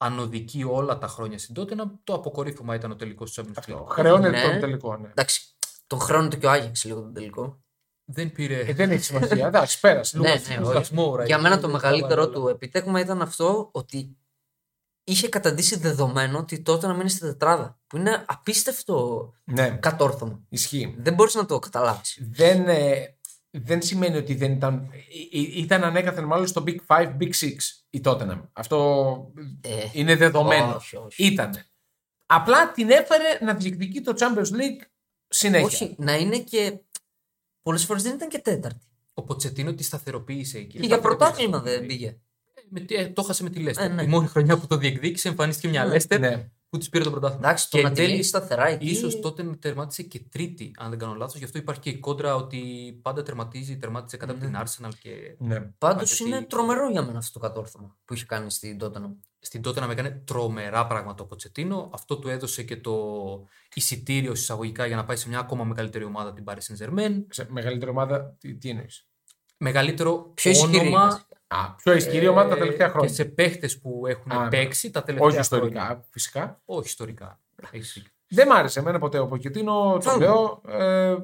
ανωδική όλα τα χρόνια στην τότε. Το αποκορύφωμα ήταν ο τελικός του Champions Αυτό. League. Χρεώνεται Ναι. τον τελικό, ναι. Εντάξει, τον χρόνο του και ο Άγιαξ λίγο τον τελικό. Δεν πήρε. Ε, δεν έχει σημασία. Εντάξει, πέρασε. Ναι, Λούκας. ναι, Λούκας όχι. Μόουρα, Για είναι μένα το πολύ μεγαλύτερο καλά του όλα. επίτευγμα ήταν αυτό ότι είχε καταντήσει δεδομένο ότι τότε να μείνει στη τετράδα. Που είναι απίστευτο Ναι, κατόρθωμα. ισχύει. Δεν μπορείς να το καταλάβεις. Δεν, ε, δεν σημαίνει ότι δεν ήταν. ε, ε, ήταν ανέκαθεν μάλλον στο Big 5, Big 6 η Tottenham. Αυτό Ε, είναι δεδομένο. όχι, όχι. Ήτανε. Απλά την έφερε να διεκδικεί το Champions League συνέχεια. όχι, να είναι και. Πολλές φορές δεν ήταν και τέταρτη. Ο Ποτσετίνο τη σταθεροποίησε εκεί. Και για πρωτάθλημα δεν πήγε. Με τι- ε, το χάσε με τη Λέστερ. Ε, ναι. Η μόνη χρονιά που το διεκδίκησε εμφανίστηκε μια Ναι. Λέστερ Ναι. Που της πήρε το πρωτάθλημα. Εντάξει, το Και να εν τη τέλει, λύσει σταθερά εκεί. Ίσως τότε να τερμάτισε και τρίτη, αν δεν κάνω λάθος. Γι' αυτό υπάρχει και η κόντρα ότι πάντα τερματίζει, τερμάτισε κατά από την Arsenal και ναι. Πάντως αρκετή- είναι τρομερό για μένα αυτό το κατόρθωμα που είχε κάνει στην Tottenham. στην τότε να με έκανε τρομερά πράγματα ο Ποτσετίνο. Αυτό του έδωσε και το εισιτήριο εισαγωγικά για να πάει σε μια ακόμα μεγαλύτερη ομάδα, την Paris Saint Germain. Σε μεγαλύτερη ομάδα, τι, τι εννοείς; Μεγαλύτερο Πιο ισχυρή. όνομα βασικά. Α, πιο ισχυρή ομάδα τα ε, τελευταία χρόνια. Και σε παίχτες που έχουν Α, ναι. παίξει τα τελευταία Όχι ιστορικά, χρόνια. φυσικά. Όχι ιστορικά. Έχεις δίκιο. Δεν μ' άρεσε εμένα ποτέ ο Ποκετίνο, το Θα λέω. Ε,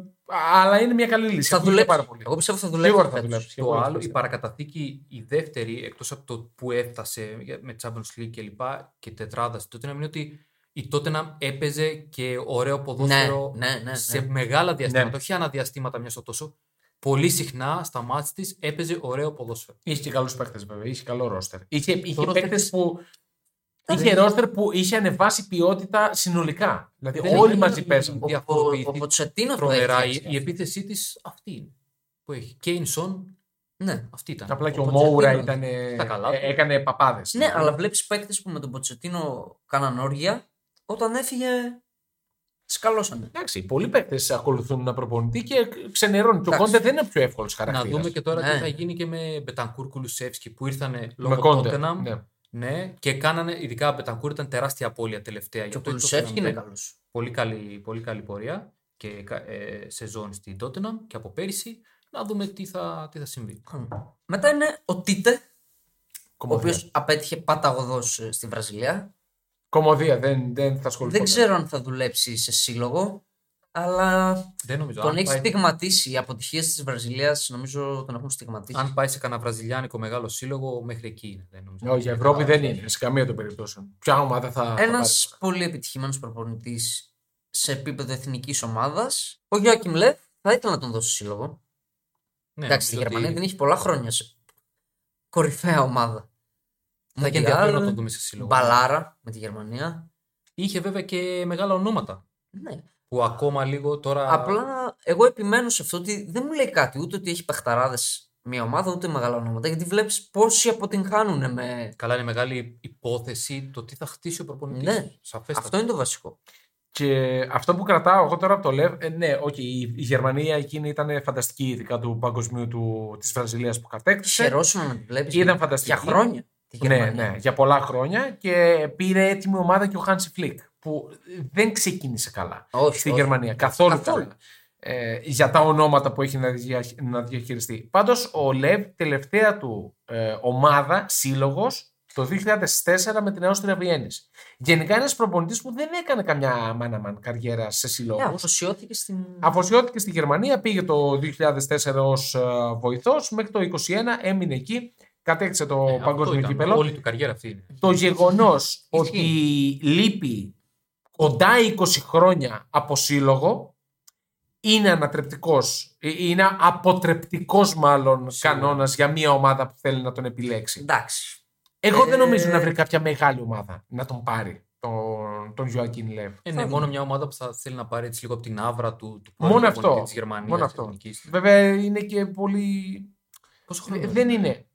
αλλά είναι μια καλή λύση. Θα Ακούγεται δουλέψει. πάρα πολύ. Εγώ πιστεύω θα δουλέψει. Σίγουρα θα φέτος. δουλέψει. Το Εγώ άλλο, η πιστεύω. παρακαταθήκη, η δεύτερη, εκτός από το που έφτασε με Champions League και λοιπά και τετράδας στην Tottenham, είναι ότι η Tottenham έπαιζε και ωραίο ποδόσφαιρο Ναι, ναι, ναι, σε ναι. μεγάλα διαστήματα, Ναι. όχι αναδιαστήματα μιας στο τόσο. Πολύ συχνά στα μάτς της έπαιζε ωραίο ποδόσφαιρο. Είχε και καλούς παίχτε βέβαια. Είχε καλό ρόστερ. Είχε, είχε roster παίχτε της- που. Δεν Είχε είναι- ρόστερ που είχε ανεβάσει ποιότητα συνολικά. Δηλαδή Δεν όλοι είναι- μαζί παίζαν. Ο- ο- διαφοροποιηθεί Ο Ποτσετίνο το Τρομερά. Η, έφτιαξε. η επίθεσή της αυτή είναι. Που έχει. Κέιν Σον, Ναι. αυτή ήταν. Απλά και ο Ποτσετίνο Μόουρα είναι. ήταν, Στα καλά του. έκανε παπάδες. Ναι, αλλά βλέπεις παίκτες που με τον Ποτσετίνο κάναν όργια όταν έφυγε. Σκαλώσανε. Εντάξει, πολλοί παίχτε ακολουθούν ένα προπονητή και ξενερώνει. Και ο Εντάξει. Κόντε δεν είναι ο πιο εύκολος Να χαρακτήρας. δούμε και τώρα Ναι. τι θα γίνει και με Μπετανκούρ Κουλουσεύσκι που ήρθαν με λόγω Κόντε. Tottenham. Ναι. Ναι, και κάνανε, ειδικά ο Μπετανκούρ ήταν τεράστια απώλεια τελευταία. Και Γι' ο αυτό η Κουλουσεύσκι Tottenham είναι δεν- καλός. Πολύ καλή, πολύ καλή πορεία και ε, σεζόν στην Tottenham και από πέρυσι. Να δούμε τι θα, τι θα συμβεί. Μετά είναι ο Τίτε, ο Κομμωδία. οποίος απέτυχε παταγωδός στη Βραζιλία. Κομμωδία, δεν, δεν θα ασχοληθώ. Δεν ξέρω αν θα δουλέψει σε σύλλογο, αλλά Δεν νομίζω. τον αν, έχεις πάει, στιγματίσει. Οι αποτυχίες της Βραζιλίας νομίζω τον έχουν στιγματίσει. αν πάει σε κανένα βραζιλιάνικο μεγάλο σύλλογο, μέχρι εκεί είναι. Δεν νομίζω. Όχι, η Ευρώπη δεν είναι σε καμία των περιπτώσεων. Ποια ομάδα θα. θα Ένας πάρεις; πολύ επιτυχημένος προπονητής σε επίπεδο εθνικής ομάδας, ο Γιώακιμ Λεφ, θα ήθελα να τον δώσω σύλλογο. Ναι, Εντάξει, στη νομίζω Γερμανία ότι δεν έχει πολλά χρόνια σε κορυφαία ομάδα. Θα έχει Μουντιάλ, ενδιαφέρον να τον δούμε σε σύλλογο. Μπαλάρα με τη Γερμανία. Είχε βέβαια και μεγάλα ονόματα. Ναι. Που ακόμα λίγο τώρα. Απλά εγώ επιμένω σε αυτό ότι δεν μου λέει κάτι ούτε ότι έχει παιχταράδες μια ομάδα ούτε μεγάλα ονόματα. Γιατί βλέπεις πόσοι αποτυγχάνουν με. Καλά, είναι μεγάλη υπόθεση το τι θα χτίσει ο προπονητής. Ναι. Σαφέστατα. Αυτό είναι το βασικό. Και αυτό που κρατάω εγώ τώρα από το Λεβ, ε, ναι, όχι, η, η Γερμανία εκείνη ήταν φανταστική, ειδικά του παγκοσμίου του, της Βραζιλίας που κατέκτησε. Χαιρόσουν να τη βλέπεις. Ήταν φανταστική. Για χρόνια. Τη Ναι, Γερμανία. ναι, για πολλά χρόνια και πήρε έτοιμη ομάδα και ο Χάνσι Φλικ που δεν ξεκίνησε καλά Όχι, στη όχι. Γερμανία. Καθόλου, Καθόλου. καλά. Ε, για τα ονόματα που έχει να, δια- να διαχειριστεί. Πάντως ο Λεβ τελευταία του ε, ομάδα, σύλλογος, το 2004 με την Αustria Βιέννη. Γενικά ένας προπονητής που δεν έκανε καμιά μάναμαν καριέρα σε Ε, συλλόγου. αφοσιώθηκε στην. Αφοσιώθηκε στη Γερμανία, πήγε το 2004 ως ε, βοηθός, μέχρι το 2021 έμεινε εκεί, κατέκτησε το Ε, αυτό παγκόσμιο ήταν. κύπελο. Όλη του καριέρα αυτή είναι. Το γεγονός ότι λείπει κοντά 20 χρόνια από σύλλογο είναι ανατρεπτικός, ε, είναι αποτρεπτικός μάλλον κανόνας για μια ομάδα που θέλει να τον επιλέξει. Εντάξει. Εγώ δεν Ε, νομίζω να βρει κάποια μεγάλη ομάδα να τον πάρει, τον, τον Joaquin Lev. Ε, ναι, μόνο μια ομάδα που θα θέλει να πάρει έτσι λίγο από την άβρα του, του Μόνο πρώην αυτό. προπονητή της Γερμανίας, Μόνο της αυτό. εθνικής. Βέβαια είναι και πολύ... Πόσο χρόνο Ε, Δεν είναι.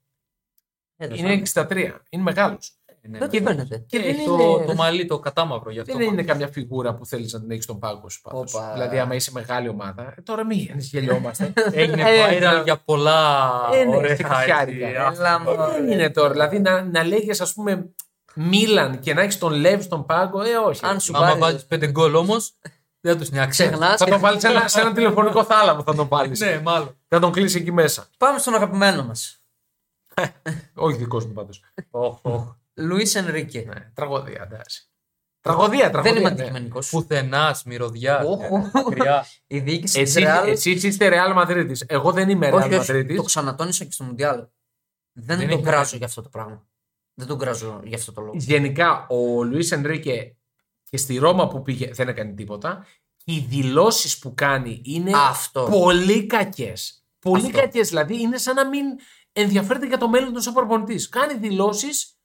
Ε, δεν Είναι 63. Είναι μεγάλος. Ε, ναι, Δεν ναι. του φαίνεται. Και Ε, δεν έχει είναι, το, το μαλλί το κατάμαυρο γι' αυτό. δεν είναι καμιά φιγούρα που θέλεις να την έχεις στον πάγκο σου. πάντως. Όπα. Δηλαδή, άμα είσαι μεγάλη ομάδα. ε, τώρα μην γελιόμαστε. Έγινε Ε, viral ε, για πολλά Ε, ναι, ωραία και χαφιάρικα. έτσι, Ε, άσχημα. Έλα, μωρέ. Δεν είναι τώρα. Δηλαδή, να, να λέγεις, ας πούμε, Μίλαν και να έχεις τον Λεύ στον πάγκο. Ε, όχι. Αν σου Άμα πάρει. βάζει πέντε γκολ όμως, δεν θα του νιάξει. Ξεχνάς. Θα τον βάλεις σε ένα, σε ένα τηλεφωνικό θάλαμο. Θα τον βάλει. Ναι, μάλλον. Θα τον κλείσει εκεί μέσα. Πάμε στον αγαπημένο μας. Όχι δικός μου πάντως. Οχ, οχ. Λουίς Ενρίκε. Ναι, τραγωδία, εντάξει. Τραγωδία, τραγωδία. Δεν είμαι ναι. αντικειμενικός. Πουθενάς, μυρωδιάς. Οχ. Μακριά. Η διοίκηση της Εσύ, Ρεάλ. εσείς είστε Real Madrid. Εγώ δεν είμαι Real Όχι, όχι. Madrid. Το ξανατόνισα και στο Μουντιάλ. Δεν, Δεν τον έχει κράζω κάνει. για αυτό το πράγμα. Δεν τον κράζω για αυτό το λόγο. Γενικά, ο Λουίς Ενρίκε και στη Ρώμα που πήγε δεν έκανε τίποτα. Οι δηλώσεις που κάνει είναι Αυτό. πολύ κακές. Πολύ Αυτό. κακές. Δηλαδή, είναι σαν να μην ενδιαφέρεται για το μέλλον του σαν προπονητή. Κάνει δηλώσεις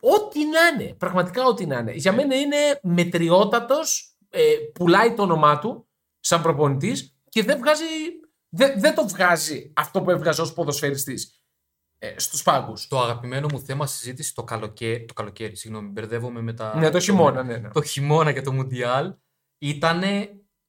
ό,τι να είναι. Πραγματικά ό,τι να είναι. Για μένα είναι μετριότατος. Ε, πουλάει το όνομά του σαν προπονητής και δεν βγάζει. Δεν, δεν το βγάζει αυτό που έβγαζε ως ποδοσφαιριστής ε, στους πάγκους. Το αγαπημένο μου θέμα συζήτηση το καλοκαίρι, το καλοκαίρι συγγνώμη, μπερδεύομαι με τα. Ναι, το χειμώνα, ναι. ναι. Το χειμώνα και το Μουντιάλ ήταν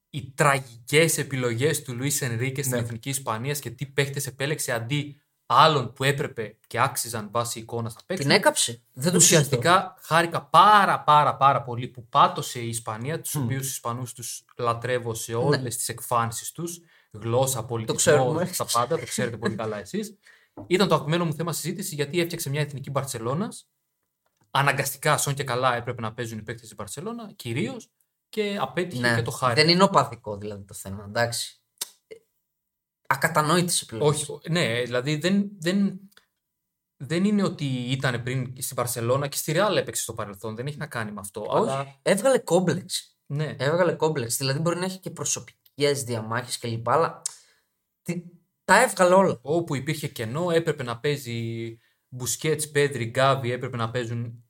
οι τραγικές επιλογές του Λουίς Ενρίκες στην Ναι. εθνική Ισπανίας και τι παίχτες επέλεξε αντί άλλων που έπρεπε και άξιζαν βάσει εικόνας να παίξουν. Την έκαψε. Δεν το συζητώ. Ουσιαστικά χάρηκα πάρα πάρα πάρα πολύ που πάτωσε η Ισπανία, τους οποίους Ισπανούς τους λατρεύω σε όλες τις εκφάνσεις τους, γλώσσα, πολιτισμός, ξέρουμε. τα πάντα, το ξέρετε πολύ καλά εσείς. Ήταν το αγαπημένο μου θέμα συζήτηση γιατί έφτιαξε μια εθνική Μπαρσελώνας. Αναγκαστικά, σόν και καλά, έπρεπε να παίζουν οι παίκτες της Μπαρσελώνα, κυρίως, και απέτυχε Ναι. και το χάρη. Δεν είναι οπαδικό δηλαδή το θέμα. Εντάξει. Ακατανόητες επιλογές. Όχι, ναι, δηλαδή δεν, δεν, δεν είναι ότι ήταν πριν στην Μπαρσελώνα και στη Ρεάλ έπαιξε στο παρελθόν, δεν έχει να κάνει με αυτό. Αλλά, Όχι. Έβγαλε κόμπλεξ. ναι. Έβγαλε κόμπλεξ. Δηλαδή μπορεί να έχει και προσωπικές διαμάχες κλπ. Αλλά τι- τα έβγαλε όλα. όπου υπήρχε κενό, έπρεπε να παίζει Μπουσκέτς, Πέδρι, Γκάβι, έπρεπε να παίζουν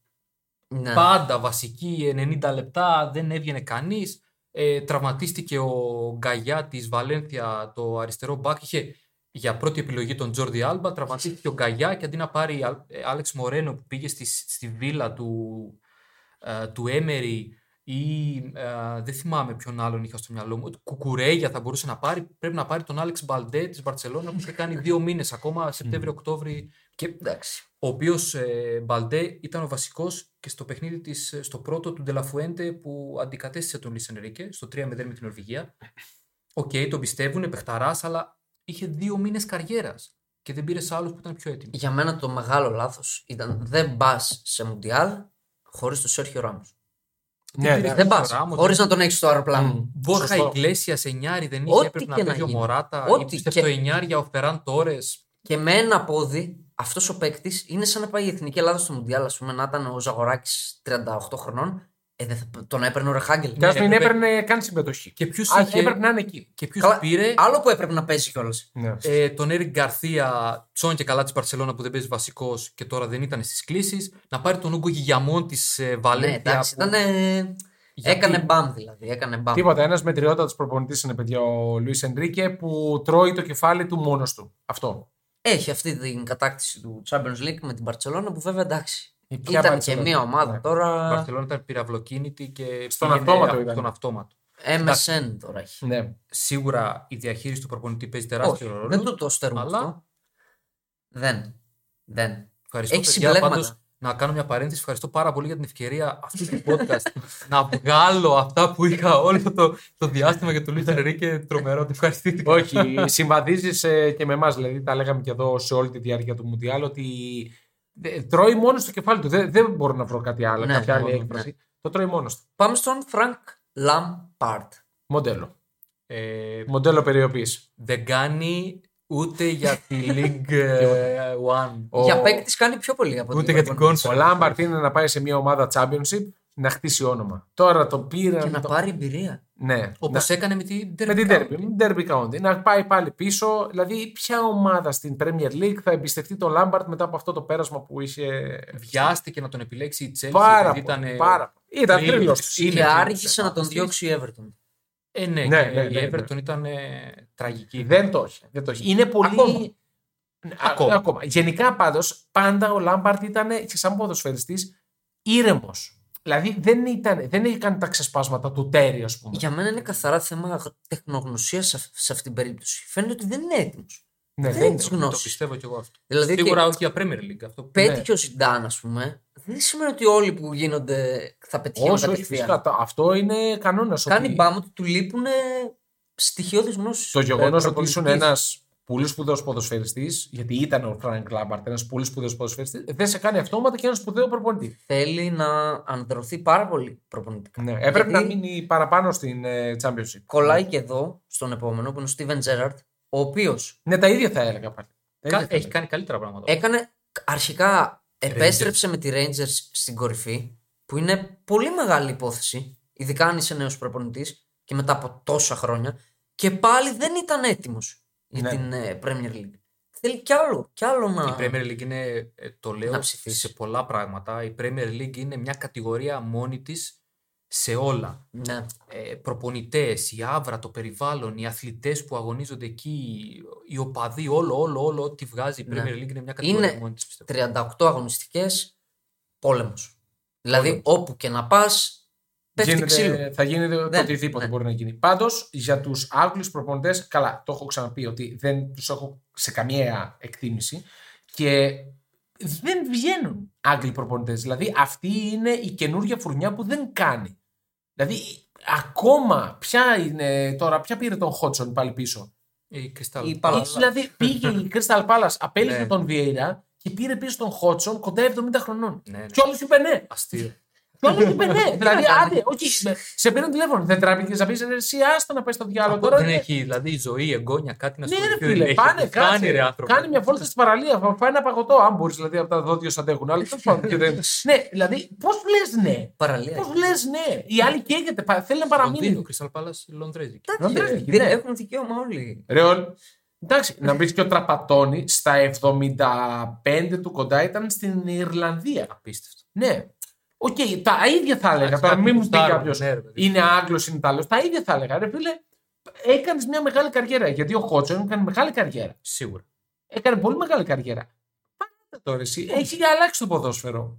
Ναι. πάντα βασικοί 90 λεπτά, δεν έβγαινε κανείς. Ε, τραυματίστηκε ο Γκαγιά της Βαλένθια, το αριστερό μπακ, είχε για πρώτη επιλογή τον Τζόρντι Άλμπα, τραυματίστηκε ο Γκαγιά και αντί να πάρει Α- ε, Άλεξ Μορένο που πήγε στη, στη Βίλα του, ε, του Έμερι ή ε, δεν θυμάμαι ποιον άλλον είχα στο μυαλό μου. Κουκουρέγια θα μπορούσε να πάρει. Πρέπει να πάρει τον Άλεξ Μπαλντέ της Μπαρσελόνα που είχε κάνει δύο μήνες ακόμα, Σεπτέμβριο-Οκτώβρη. Και Εντάξει. ο οποίος ε, Μπαλντέ ήταν ο βασικός και στο παιχνίδι της, στο πρώτο του Ντε λα Φουέντε που αντικατέστησε τον Λουίς Ενρίκε στο 3-0 με την Νορβηγία. Οκ, τον πιστεύουν, παιχταράς, αλλά είχε δύο μήνες καριέρας και δεν πήρε άλλους που ήταν πιο έτοιμοι. Για μένα το μεγάλο λάθος ήταν δεν πας σε Μουντιάλ χωρίς τον Σέρχιο Ράμος. Ναι, πήρε ναι. Δεν πας. ο Ράμος, Χωρίς δεν- να τον έχεις στο αεροπλάνο. Μμ. Μπόρχα Σωστό. Ιγκλέσιας εννιάρι δεν είχε, Ό,τι έπρεπε να και να παίζει ο γίνει. Μωράτα. Ό,τι Ή πιστεύω και- το εννιάρι ο Φεράν Τόρες. Και με ένα πόδι, αυτός ο παίκτης είναι σαν να πάει η εθνική Ελλάδα στο Μουντιάλ, ας πούμε, να ήταν ο Ζαγοράκης 38 χρονών. Ε, δεν θα, τον έπαιρνε ο Ρεχάγκελ. Και ας μην έπρεπε- έπαιρνε καν συμμετοχή. Και ποιου Α, είχε. έπρεπε να είναι εκεί. Και ποιου Καλά, πήρε. Άλλο που έπρεπε να παίζει κιόλας. Ναι. Ε, τον Έρικ Γκαρθία, τσόν και καλά της Παρσελώνα που δεν παίζει βασικός και τώρα δεν ήταν στις κλήσεις. Να πάρει τον Ούγκο Γιγιαμόν της ε, Ναι, Βαλένθια. εντάξει, που- ήταν. Γιατί; Έκανε μπαμ δηλαδή. Έκανε μπαμ. Τίποτα. Ένας μετριότατος προπονητής είναι, παιδιά, ο Λουίς Ενρίκε που τρώει το κεφάλι του μόνος του. Αυτό. Έχει αυτή την κατάκτηση του Champions League με την Barcelona που βέβαια εντάξει. Η ποια Ήταν και Barcelona? μια ομάδα Ναι. Η τώρα. Παρσελώνα ήταν πυραυλοκίνητη και. Στον πήγαινε αυτόματο από ήταν. Στον αυτόματο. MSN τώρα έχει. Ναι. Σίγουρα η διαχείριση του προπονητή παίζει τεράστιο Όχι, ρόλο. δεν του το στερούμε αλλά- αυτό. Δεν. Δεν. Ευχαριστώ, Έχεις παιδιά, συμπλέγματα. πάντως, να κάνω μια παρένθεση. Ευχαριστώ πάρα πολύ για την ευκαιρία αυτού του podcast να βγάλω αυτά που είχα όλο το, το διάστημα για τον Λουίς Ενρίκε. Τρομερό, ότι ευχαριστήθηκα. Όχι, συμβαδίζεις και με εμάς. Δηλαδή, τα λέγαμε και εδώ σε όλη τη διάρκεια του Μουντιάλ ότι δε- τρώει μόνος στο κεφάλι του. Δεν, δεν μπορώ να βρω κάτι άλλο, Ναι, κάποια άλλη ναι, έκφραση. Το τρώει μόνος του. Πάμε στον Frank Lampard. Μοντέλο. Ε, Μοντέλο περιοποίηση. δεν κάνει ούτε για τη League ε, One. Ο- Για παίκτης κάνει πιο πολύ από Ούτε για την Ο κόνσολ. Λάμπαρτ είναι να πάει σε μια ομάδα championship να χτίσει όνομα. Τώρα το πήραν. Και να το... πάρει εμπειρία. Ναι. Όπως να- έκανε με την Με την Derby Derby, με την Derby County. Να πάει πάλι πίσω. Δηλαδή, ποια ομάδα στην Premier League θα εμπιστευτεί τον Λάμπαρτ μετά από αυτό το πέρασμα που είχε. Βιάστηκε να τον επιλέξει η Chelsea. Πάρα επειδή πολύ. ήταν, Πάρα πολύ. Ήταν θρύλος. θρύλος. Είναι Και θρύλος. άργησε να τον διώξει η Everton. Ε, ναι, Ναι, και ναι, ναι, η ναι. Everton ήταν ε, τραγική. Δεν το έχει. Δεν το έχει. Είναι πολύ. Ακόμα. Α- Ακόμα. ακόμα. Γενικά πάντως, πάντα ο Λάμπαρτ ήταν και σαν ποδοσφαιριστής ήρεμος. Δηλαδή δεν, ήταν, δεν είχε κάνει τα ξεσπάσματα του Τέρι, ας πούμε. Για μένα είναι καθαρά θέμα τεχνογνωσίας σε, αυ- σε αυτήν την περίπτωση. Φαίνεται ότι δεν είναι έτοιμος. Ναι, δεν δεν είναι της Το γνώση. πιστεύω κι εγώ αυτό. Δηλαδή, Σίγουρα και όχι για Premier League. Αυτό που πέτυχε ο Ζιντάν, ας πούμε, δεν σημαίνει ότι όλοι που γίνονται θα πετυχαίνουν Όχι, όχι, κατευθείαν. φυσικά. Το- Αυτό είναι κανόνας. Κάνει μπάμ ότι του λείπουν στοιχειώδεις γνώσεις. Το γεγονός ότι ήσουν προπονητικής. ένας πολύ σπουδαίος ποδοσφαιριστής, γιατί ήταν ο Φρανκ Λάμπαρντ ένας πολύ σπουδαίος ποδοσφαιριστής, δεν σε κάνει αυτόματα και ένας σπουδαίος προπονητής. Θέλει να ανδρωθεί πάρα πολύ προπονητικά. Ναι, έπρεπε Γιατί να μείνει παραπάνω στην ε, Championship. Κολλάει και εδώ, στον επόμενο, που είναι ο Στίβεν Τζέραρντ, ο οποίος Ναι, τα ίδια θα έλεγα πάλι. Τα ίδια Κα- θα Έχει έλεγα. κάνει καλύτερα πράγματα. έκανε αρχικά επέστρεψε με τη Rangers στην κορυφή, που είναι πολύ μεγάλη υπόθεση, ειδικά αν είσαι νέος προπονητής και μετά από τόσα χρόνια, και πάλι δεν ήταν έτοιμος για Ναι. την ε, Premier League. Θέλει κι άλλο, κι άλλο να. Η Premier League είναι, ε, το Να λέω ψηφίσει. σε πολλά πράγματα, η Premier League είναι μια κατηγορία μόνη της σε όλα. Ναι. Ε, προπονητές, η άβρα, το περιβάλλον, οι αθλητές που αγωνίζονται εκεί, οι οπαδοί, όλο, όλο, όλο, ό,τι βγάζει η Premier Ναι. League είναι μια κατηγορία Είναι μόνη της, πιστεύω. 38 αγωνιστικές, πόλεμος. Δηλαδή, όπου και να πας, πέφτει Γίνεται- ξύλο. θα γίνει το Ναι, οτιδήποτε ναι. μπορεί να γίνει. Πάντως για τους Άγγλους προπονητές, καλά, το έχω ξαναπεί ότι δεν τους έχω σε καμία εκτίμηση και δεν βγαίνουν Άγγλοι προπονητές. Δηλαδή αυτή είναι η καινούργια φουρνιά που δεν κάνει. Δηλαδή ακόμα ποια είναι τώρα, ποια πήρε τον Χότσον πάλι πίσω; Η Crystal Η Palace. Palace. Δηλαδή πήγε η Crystal Palace, απέλησε Ναι. τον Βιέιρα και πήρε πίσω τον Χότσον κοντά 70 χρονών. Ναι, ναι. Και όλο είπε ναι. Αστείο. Και όλο είπε ναι. δηλαδή, να κάνει. άντε, όχι, με- σε πήραν τηλέφωνο. Δεν τράπηκε να πεις εσύ, άστα να πάει στο διάλογο τώρα. δεν ναι. έχει δηλαδή ζωή, εγγόνια, κάτι να Ναι, ασχοληθεί, ρε δεν φίλε, έχει. πάνε, Τι κάτσε. Κάνει, ρε, άνθρωπο. Κάνει μια βόλτα στην παραλία, φά- φάει ένα παγωτό, αν μπορείς δηλαδή από τα δόντια σου αντέχουν. Αλλά τέλος πάντων. και δεν- Ναι, δηλαδή, πώς λες ναι; Παραλία. Πώς λες ναι; Οι άλλοι καίγεται, πα- θέλει να Λονδίνο, παραμείνει. Crystal Palace, Λονδρέζικη. Εντάξει, Δεν ρε, έχει, δεν ναι. Έχουν δικαίωμα όλοι. Ρε, όλοι- Εντάξει, να μπεις και ο Τραπατώνη στα 75 του κοντά ήταν στην Ιρλανδία. Απίστευτο. Ναι. Οκ, τα ίδια θα έλεγα. Εντάξει, Τώρα κάποιοι μην μου πει γουστάρουν, κάποιος ναι, ρε, παιδί. είναι Άγγλος, είναι Ιταλός. Τα ίδια θα έλεγα. Ρε φίλε, έκανες μια μεγάλη καριέρα. Γιατί ο Χότσον έκανε μεγάλη καριέρα. Σίγουρα. Έκανε πολύ μεγάλη καριέρα. Πάτε τώρα εσύ. Έχει αλλάξει το ποδόσφαιρο.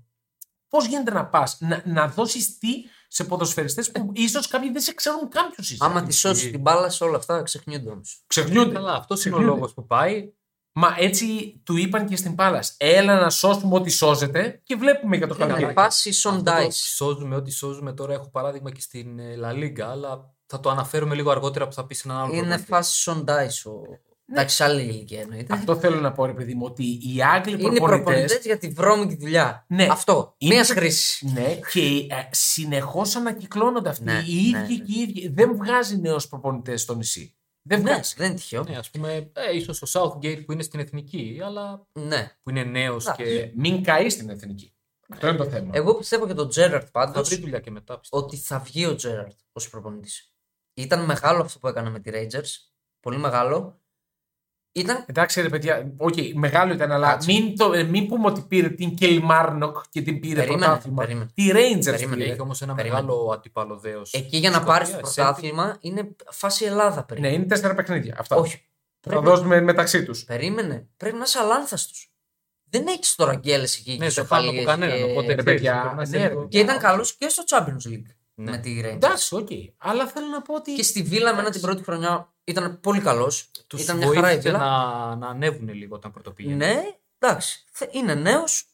Πώς γίνεται να πας να, να δώσεις τι σε ποδοσφαιριστές που ίσως κάποιοι δεν σε ξέρουν καν ποιος είσαι. Άμα τη σώσεις την μπάλα σε όλα αυτά, ξεχνιούνται όμως. Ξεχνιούνται. Καλά, αυτός είναι ο Ξεχνιούνται. λόγος που πάει. Μα έτσι του είπαν και στην Πάλας. Έλα να σώσουμε ό,τι σώζεται και βλέπουμε για το Είναι καλοκαίρι. φάση son Αυτό το dice. Σώζουμε ό,τι σώζουμε τώρα. Έχω παράδειγμα και στην ε, La Liga, αλλά θα το αναφέρουμε λίγο αργότερα που θα πει σε έναν άλλο Είναι προπονητή. φάση son dice. Ο... Εντάξει, άλλη ηλικία εννοείται. Αυτό θέλω να πω, ρε παιδί μου, ότι οι Άγγλοι Είναι προπονητέ. προπονητές για τη βρώμικη δουλειά. Ναι. Αυτό. Είναι- Μία χρήσης. Ναι, και ε, συνεχώς ανακυκλώνονται αυτοί. Ναι, οι ίδιοι ναι, ναι. και οι ίδιοι. Δεν βγάζει νέους προπονητές στο νησί. Δεν Ναι, βγάζει. δεν είναι τυχαίο. Ναι, ας πούμε, ε, ίσως ο Southgate που είναι στην εθνική, αλλά Ναι. που είναι νέος Να, και Μην καεί στην εθνική. Αυτό είναι το θέμα. Εγώ πιστεύω και τον Τζέραρντ θα πάντω βρει δουλειά και μετά. πιστεύω. ότι θα βγει ο Τζέραρντ ως προπονητής. Ήταν μεγάλο αυτό που έκανε με τη Rangers. Πολύ μεγάλο. Ήταν. Εντάξει, ρε παιδιά, οκ, μεγάλο ήταν, αλλά Κάτσε. μην, το, ε, μην πούμε ότι πήρε την Κιλμάρνοκ και την πήρε Περίμενε, πρωτάθλημα. περίμενε. Τη Rangers Περίμενε, πήρε. Έχει όμως ένα Περίμενε. μεγάλο αντίπαλο δέος. Εκεί για να Σκοτία, πάρεις το Celtic. πρωτάθλημα είναι φάση Ελλάδα περίπου. Ναι, είναι τέσσερα παιχνίδια. Αυτά. Όχι. Θα Πρέπει- δώσουμε μεταξύ τους. Περίμενε. Πρέπει να είσαι αλάνθαστο. Δεν έχεις τώρα γκέλες εκεί. Ναι, και δεν χάνω από ισοπαλίες κανέναν. και- Οπότε Ρε ξέρεις, παιδιά, πρέπει να είσαι ναι, ρε λίγο- παιδιά. Και ήταν καλός και στο Champions League Ναι. με τη Rangers. Εντάξει, οκ. Αλλά θέλω να πω ότι. Και στη Βίλα, μένα την πρώτη χρονιά ήταν πολύ καλός. Τους Ήταν μια χαρά η βοήθησε Βίλα. να, να ανέβουν λίγο όταν πρωτοπήγαινε. Ναι, εντάξει. Θε- Είναι νέος.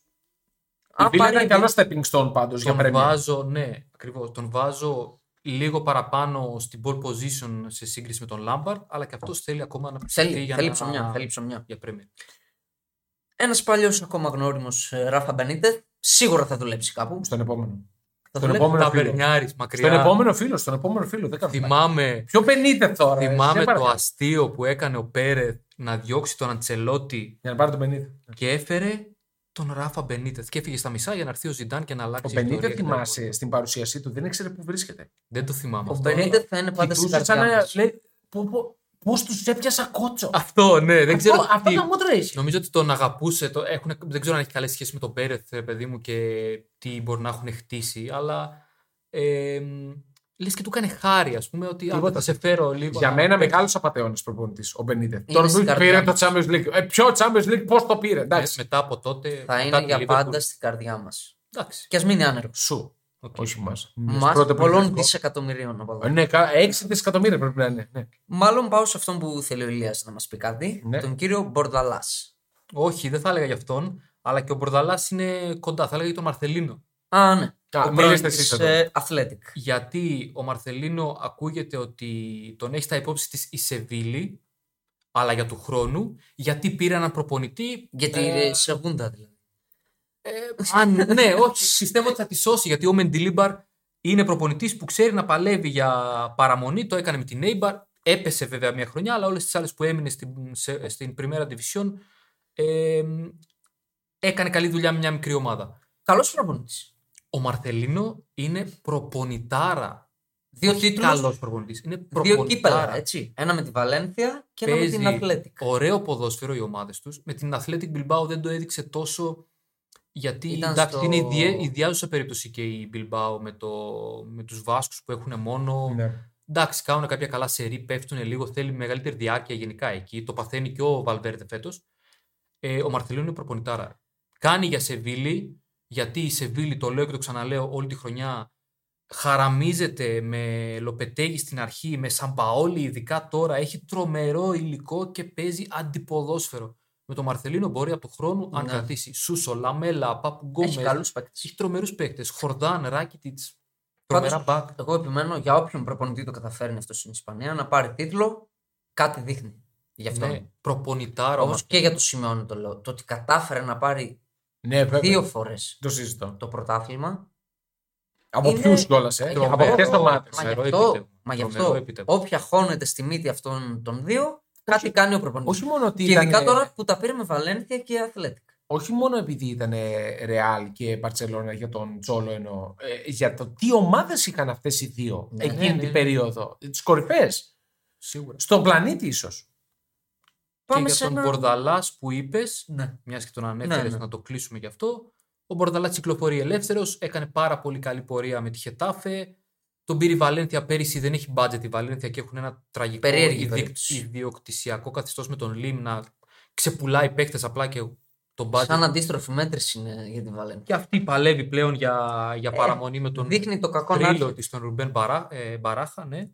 Η Βίλα ήταν καλό stepping stone πάντως για Τον Premier. βάζω, ναι, ακριβώς. Τον βάζω λίγο παραπάνω στην pole position σε σύγκριση με τον Λάμπαρτ, αλλά και αυτός θέλει ακόμα να ψηφιστεί Θέλει, για θέλει να... ψωμιά. Θέλει ψωμιά. για Premier. Ένας παλιός ακόμα γνώριμος Ράφα Μπενίτε σίγουρα θα δουλέψει κάπου. Στον επόμενο. Θα Στον δουλέψει. επόμενο φίλο. Ταβερνιάρης μακριά. Στον επόμενο φίλο, στον επόμενο φίλο. Δεν κάνω Θυμάμαι, Ποιο πενείτε τώρα. ε, θυμάμαι σε το παρακαλώ. αστείο που έκανε ο Πέρεθ να διώξει τον Αντσελότη Για να πάρει τον πενείτε. και έφερε τον Ράφα Μπενίτεθ. Και έφυγε στα μισά για να έρθει ο Ζιντάν και να Ο αλλάξει. Πενείτε ιστορία κτλ. θυμάσαι στην παρουσίασή του, δεν ήξερε πού βρίσκεται. Δεν το θυμάμαι. Ο αυτό. Μπενίτε θα είναι πάντα στην Κοιτούσε σαν καρδιά να μας. λέει. Πώς τους έπιασα κότσο. Αυτό, ναι, δεν ξέρω. Αυτό, αυτό τι- το μούτρο έχει. Νομίζω ότι τον αγαπούσε. Το, έχουν, δεν ξέρω αν έχει καλή σχέση με τον Πέρεθ, ρε παιδί μου, και τι μπορεί να έχουν χτίσει. Αλλά ε, λες και του έκανε χάρη, ας πούμε, ότι Τίποτα. α, θα σε φέρω λίγο. Για να μένα παίξεις. μεγάλος απαταιώνα προπονητής ο Μπενίτε. Τώρα στην που καρδιά πήρε το μας. Champions League. Ε, ποιο Champions League, πώς το πήρε. Ε, Εντάξει. μετά από τότε. Θα μετά είναι τη για Liverpool. πάντα στην καρδιά μας. Εντάξει. Και ας μείνει άνεργος. Σου. Οκ. Όχι μας. Μας πολλών δισεκατομμυρίων από εδώ. Ναι, 6 δισεκατομμύρια πρέπει να είναι. Ναι. Μάλλον πάω σε αυτόν που θέλει ο Ηλίας να μας πει κάτι. Ναι. Τον κύριο Μπορδαλάς. Όχι, δεν θα έλεγα για αυτόν. Αλλά και ο Μπορδαλάς είναι κοντά. Θα έλεγα για τον Μαρθελίνο. Α, ναι. Α, ο μιλήστε πρώην εσείς της, εδώ. ε, Athletic. Γιατί ο Μαρθελίνο ακούγεται ότι τον έχει στα υπόψη της η Σεβίλη, αλλά για του χρόνου, γιατί πήρε έναν προπονητή. Γιατί ε, ε, Segunda δηλαδή. Ε, αν, ναι, όχι. Πιστεύω ότι θα τη σώσει γιατί ο Μεντιλίμπαρ είναι προπονητής που ξέρει να παλεύει για παραμονή. Το έκανε με την Νέιμπαρ. Έπεσε βέβαια μια χρονιά, αλλά όλες τις άλλες που έμεινε στην, σε- στην Primera Division ε, έκανε καλή δουλειά με μια μικρή ομάδα. Καλός προπονητής. Ο Μαρθελίνο είναι προπονητάρα. Δύο Όχι τίτλους, καλός προπονητής. Είναι Δύο προπονητάρα. κύπελα, έτσι. Ένα με τη Βαλένθια και ένα με την Παίζει Athletic. Ωραίο ποδόσφαιρο οι ομάδες τους. Με την Athletic Bilbao δεν το έδειξε τόσο. Γιατί Ήταν εντάξει, στο- είναι ιδια- ιδιάζουσα περίπτωση και η Bilbao με, το, με τους Βάσκους που έχουν μόνο. Ναι. Εντάξει, κάνουν κάποια καλά σερή, πέφτουν λίγο, θέλει μεγαλύτερη διάρκεια γενικά εκεί. Το παθαίνει και ο Βαλβέρδε φέτος. Ε, ο Μαρθελίνο είναι προπονητάρα. Κάνει για Σεβίλη, γιατί η Σεβίλη, το λέω και το ξαναλέω όλη τη χρονιά, χαραμίζεται με Λοπετέγη στην αρχή, με Σαμπαόλη ειδικά τώρα, έχει τρομερό υλικό και παίζει αντιποδόσφαιρο. Με τον Μαρθελίνο μπορεί από του χρόνου, αν Ναι. κρατήσει Σούσο, Λαμέλα, Πάπου Γκόμες, Έχει καλούς παίκτες. έχει τρομερούς παίκτες. Χορδάν, Ράκιτιτ. Τρομερά μπακ. Εγώ επιμένω για όποιον προπονητή το καταφέρνει αυτό στην Ισπανία να πάρει τίτλο, κάτι δείχνει. Γι' αυτό. Ναι, προπονητάρα. Όπως ο και για το Σιμεώνη το λέω. Το ότι κατάφερε να πάρει Ναι, βέβαια. δύο φορές Το συζητώ. το πρωτάθλημα. Από Είναι- ποιους κιόλας, ε; Τρομερό. Από ποιες ομάδε. Μα γι' Τρομερό αυτό, επίτευγμα. μα γι Τρομερό αυτό επίτευγμα. όποια χώνεται στη μύτη αυτών των δύο, κάτι κάνει ο προπονητής. Όχι μόνο ότι Και ειδικά ήταν, τώρα που τα πήρε με Βαλένθια και Αθλέτικ. όχι μόνο επειδή ήταν Ρεάλ και Μπαρσελόνα για τον Τζόλο εννοώ, ε, για το τι ομάδες είχαν αυτές οι δύο Ναι, εκείνη ναι, ναι. την περίοδο. Τι κορυφαίε. Σίγουρα. Στον πλανήτη ίσως. Πάμε και για σε τον ένα- Μπορδαλάς που είπες, Ναι. μιας και τον ανέφερες, Ναι, ναι. να το κλείσουμε γι' αυτό. Ο Μπορδαλάς κυκλοφορεί ελεύθερος, έκανε πάρα πολύ καλή πορεία με τη Χετάφε. Τον πήρε η Βαλένθια πέρυσι, δεν έχει budget η Βαλένθια και έχουν ένα τραγικό Περίεργη ιδι- περίπτωση. ιδιοκτησιακό καθεστώς με τον Λιμ να ξεπουλάει παίκτες απλά και τον budget. Σαν αντίστροφη μέτρηση είναι για τη Βαλένθια. Και αυτή παλεύει πλέον για, για Ε, παραμονή με τον Δείχνει το κακό να τρίλο έρθει. της, τον Ρουμπέν Μπαρά, ε, Μπαράχα, ναι.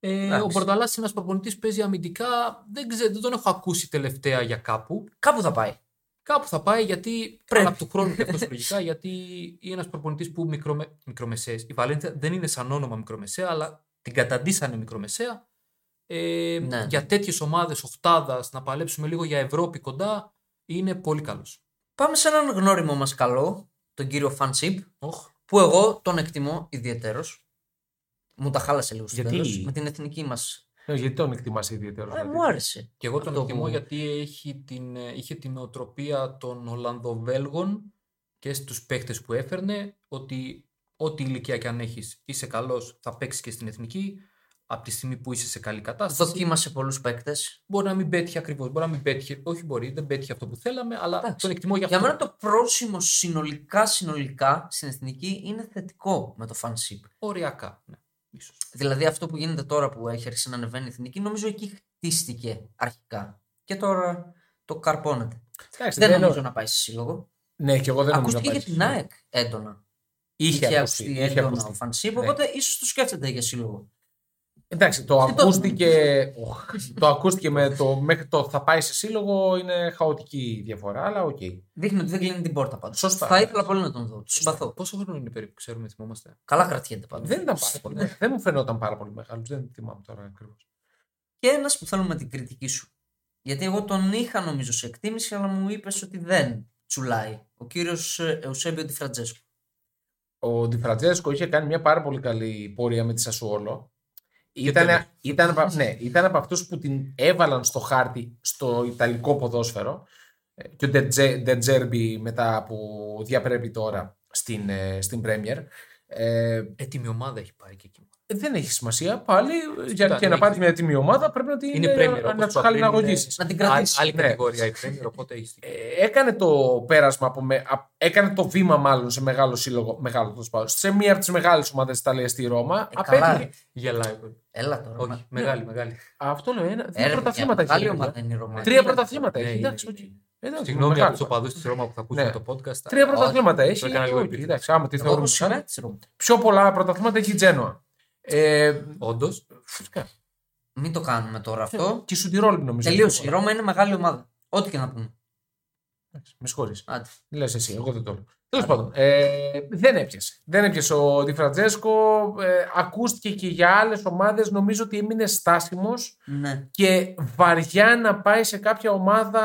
Ε, Εντάξει. ο Μπορδαλά είναι ένας προπονητής που παίζει αμυντικά. Δεν, ξέρω, δεν τον έχω ακούσει τελευταία για κάπου. Κάπου θα πάει. Κάπου θα πάει γιατί. Πρέπει. Αλλά από του χρόνου και αυτό λογικά γιατί είναι ένας προπονητής που μικρομε... μικρομεσαίες. Η Βαλένθια δεν είναι σαν όνομα μικρομεσαία, αλλά την καταντήσανε μικρομεσαία. Ε, Ναι. Για τέτοιες ομάδες οχτάδας να παλέψουμε λίγο για Ευρώπη κοντά είναι πολύ καλός. Πάμε σε έναν γνώριμο μας καλό, τον κύριο Φανσίπ, Oh, που εγώ τον εκτιμώ ιδιαίτερο. Μου τα χάλασε λίγο στο Γιατί; τέλος, με την εθνική μας. Ε, γιατί τον εκτιμάς ιδιαίτερο. Ε, μου άρεσε. και εγώ τον Αυτό εκτιμώ που- γιατί έχει την, ε, είχε την οτροπία των Ολλανδοβέλγων και στους παίχτες που έφερνε ότι ό,τι ηλικία και αν έχεις είσαι καλός θα παίξεις και στην εθνική από τη στιγμή που είσαι σε καλή κατάσταση. Δοκίμασε πολλούς παίκτες. Μπορεί να μην πέτυχε ακριβώς. Μπορεί να μην πέτυχε. Όχι, μπορεί, δεν πέτυχε αυτό που θέλαμε, αλλά Εντάξει. τον εκτιμώ για αυτό. Για μένα το πρόσημο συνολικά, συνολικά στην εθνική είναι θετικό με το Φανσίπ. Οριακά. Ναι, ίσως. Δηλαδή αυτό που γίνεται τώρα που έχει αρχίσει να ανεβαίνει η εθνική, νομίζω εκεί χτίστηκε αρχικά. Και τώρα το καρπώνεται. Εντάξει, δεν δεν νομίζω εννοώ- να πάει σε σύλλογο. Ναι, και εγώ δεν νομίζω Ακούστηκε να για πάει την στο- ΑΕΚ έντονα. Είχε ακουστεί. είχε έντονα ακουστεί. ο Φανσίπ, Ναι. οπότε ίσως το σκέφτεται για σύλλογο. Εντάξει, το Τι το- ακούστηκε, το ακούστηκε με το μέχρι το θα πάει σε σύλλογο είναι χαοτική η διαφορά, αλλά οκ. Δείχνει ότι δεν κλείνει την πόρτα πάντως. Σωστά. Θα ήθελα πολύ να τον δω. Του συμπαθώ. Πόσο χρόνο είναι περίπου, ξέρουμε, θυμόμαστε; Καλά κρατιέται πάντως. Δεν ήταν πάρα πολύ. δεν μου φαινόταν πάρα πολύ μεγάλος. Δεν θυμάμαι τώρα ακριβώς. Και ένας που θέλω με την κριτική σου. Γιατί εγώ τον είχα νομίζω σε εκτίμηση, αλλά μου είπες ότι δεν τσουλάει. Ο κύριος Εουσέμπιο Ντιφραντζέσκο. Ο Ντιφραντζέσκο είχε κάνει μια πάρα πολύ καλή πορεία με τη Σασουόλο. Ήταν, τέλος. ήταν, από- ναι, ήταν από αυτούς που την έβαλαν στο χάρτη στο Ιταλικό ποδόσφαιρο. Ε, Και ο Ντετζέ- Ντετζέρμπι μετά που διαπρέπει τώρα στην, ε, στην Premier. Ε, Έτοιμη ομάδα έχει πάει και εκεί. δεν έχει σημασία. Πάλι για, Κοίτα, και να ναι, πάρει μια έτοιμη ομάδα πρέπει να, την, Είναι ε, Premier. να, όπως τους το Apple χαλιναγωγήσει. είναι Να την άλλη- κρατήσει. Άλλη Ναι. κατηγορία η Premier, οπότε έχεις Ε, έκανε το πέρασμα από με, α- έκανε το βήμα μάλλον σε μεγάλο σύλλογο, μεγάλο τέλος πάντων, σε μία από τις μεγάλες ομάδες της Ιταλίας στη Ρώμα. Ε, καλά, απέτυχε. ρε. Γελάει. πολύ. Έλα τώρα. Όχι, μα- μεγάλη, μεγάλη. Αυτό λέω. Ένα, δύο Ε, ρε, πρωταθλήματα παιδιά, έχει. Μεγάλη ρε, ομάδα παιδιά. είναι η Ρώμα. Τρία Τι πρωταθλήματα Ναι, έχει. είναι, Εντάξει, είναι. οκ. Εντάξει, Συγγνώμη μεγάλο από τους πράγμα. οπαδούς της Ρώμα που θα ακούσουν Ναι. το podcast. Τρία αλλά- πρωταθλήματα έχει. το έκανα λίγο οκ, επίτηδες. Εντάξει, άμα τη Εγώ θεωρούμε. έχω σαν- σημαία της Ρώμα. Πιο πολλά πρωταθλήματα έχει η Τζένοα. Ε, Όντως. φυσικά. Μην το κάνουμε τώρα αυτό. Και η Σουντιρόλ νομίζω. Τελείωσε. Η Ρώμα είναι μεγάλη ομάδα. Ό,τι και να πούμε. Εντάξει, Με συγχωρείς. Άντε. Λες εσύ, εγώ δεν το λέω. Τέλος πάντων, ε, δεν έπιασε. Δεν έπιασε ο Ντι Φραντζέσκο. Ε, ακούστηκε και για άλλες ομάδες. Νομίζω ότι έμεινε στάσιμος Ναι. και βαριά να πάει σε κάποια ομάδα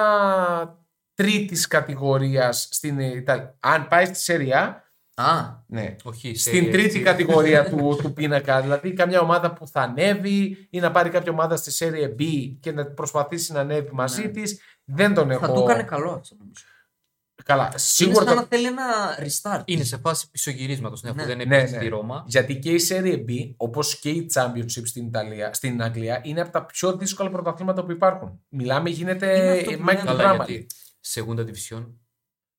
τρίτης κατηγορίας στην Ιταλία. Αν πάει στη Σεριά, Α, ναι. Όχι, Στην σε- τρίτη έτσι. κατηγορία του, του πίνακα. Δηλαδή, καμιά ομάδα που θα ανέβει ή να πάρει κάποια ομάδα στη Serie B και να προσπαθήσει να ανέβει μαζί Ναι. της Δεν τον έχω. θα του έκανε καλό αυτό νομίζω. Καλά, Είναι σίγουρα. σαν το- να θέλει ένα restart. Είναι σε φάση πισωγυρίσματος, ναι, αφού Ναι. δεν Ναι, έπαιξε ναι. στη Ρώμα. Γιατί και η Serie B, όπως και η Championship στην, Ιταλία, στην Αγγλία, είναι από τα πιο δύσκολα πρωταθλήματα που υπάρχουν. Μιλάμε, γίνεται Είναι αυτό που μάχη λέμε. του Καλά, πράγματι. γιατί Segunda Division.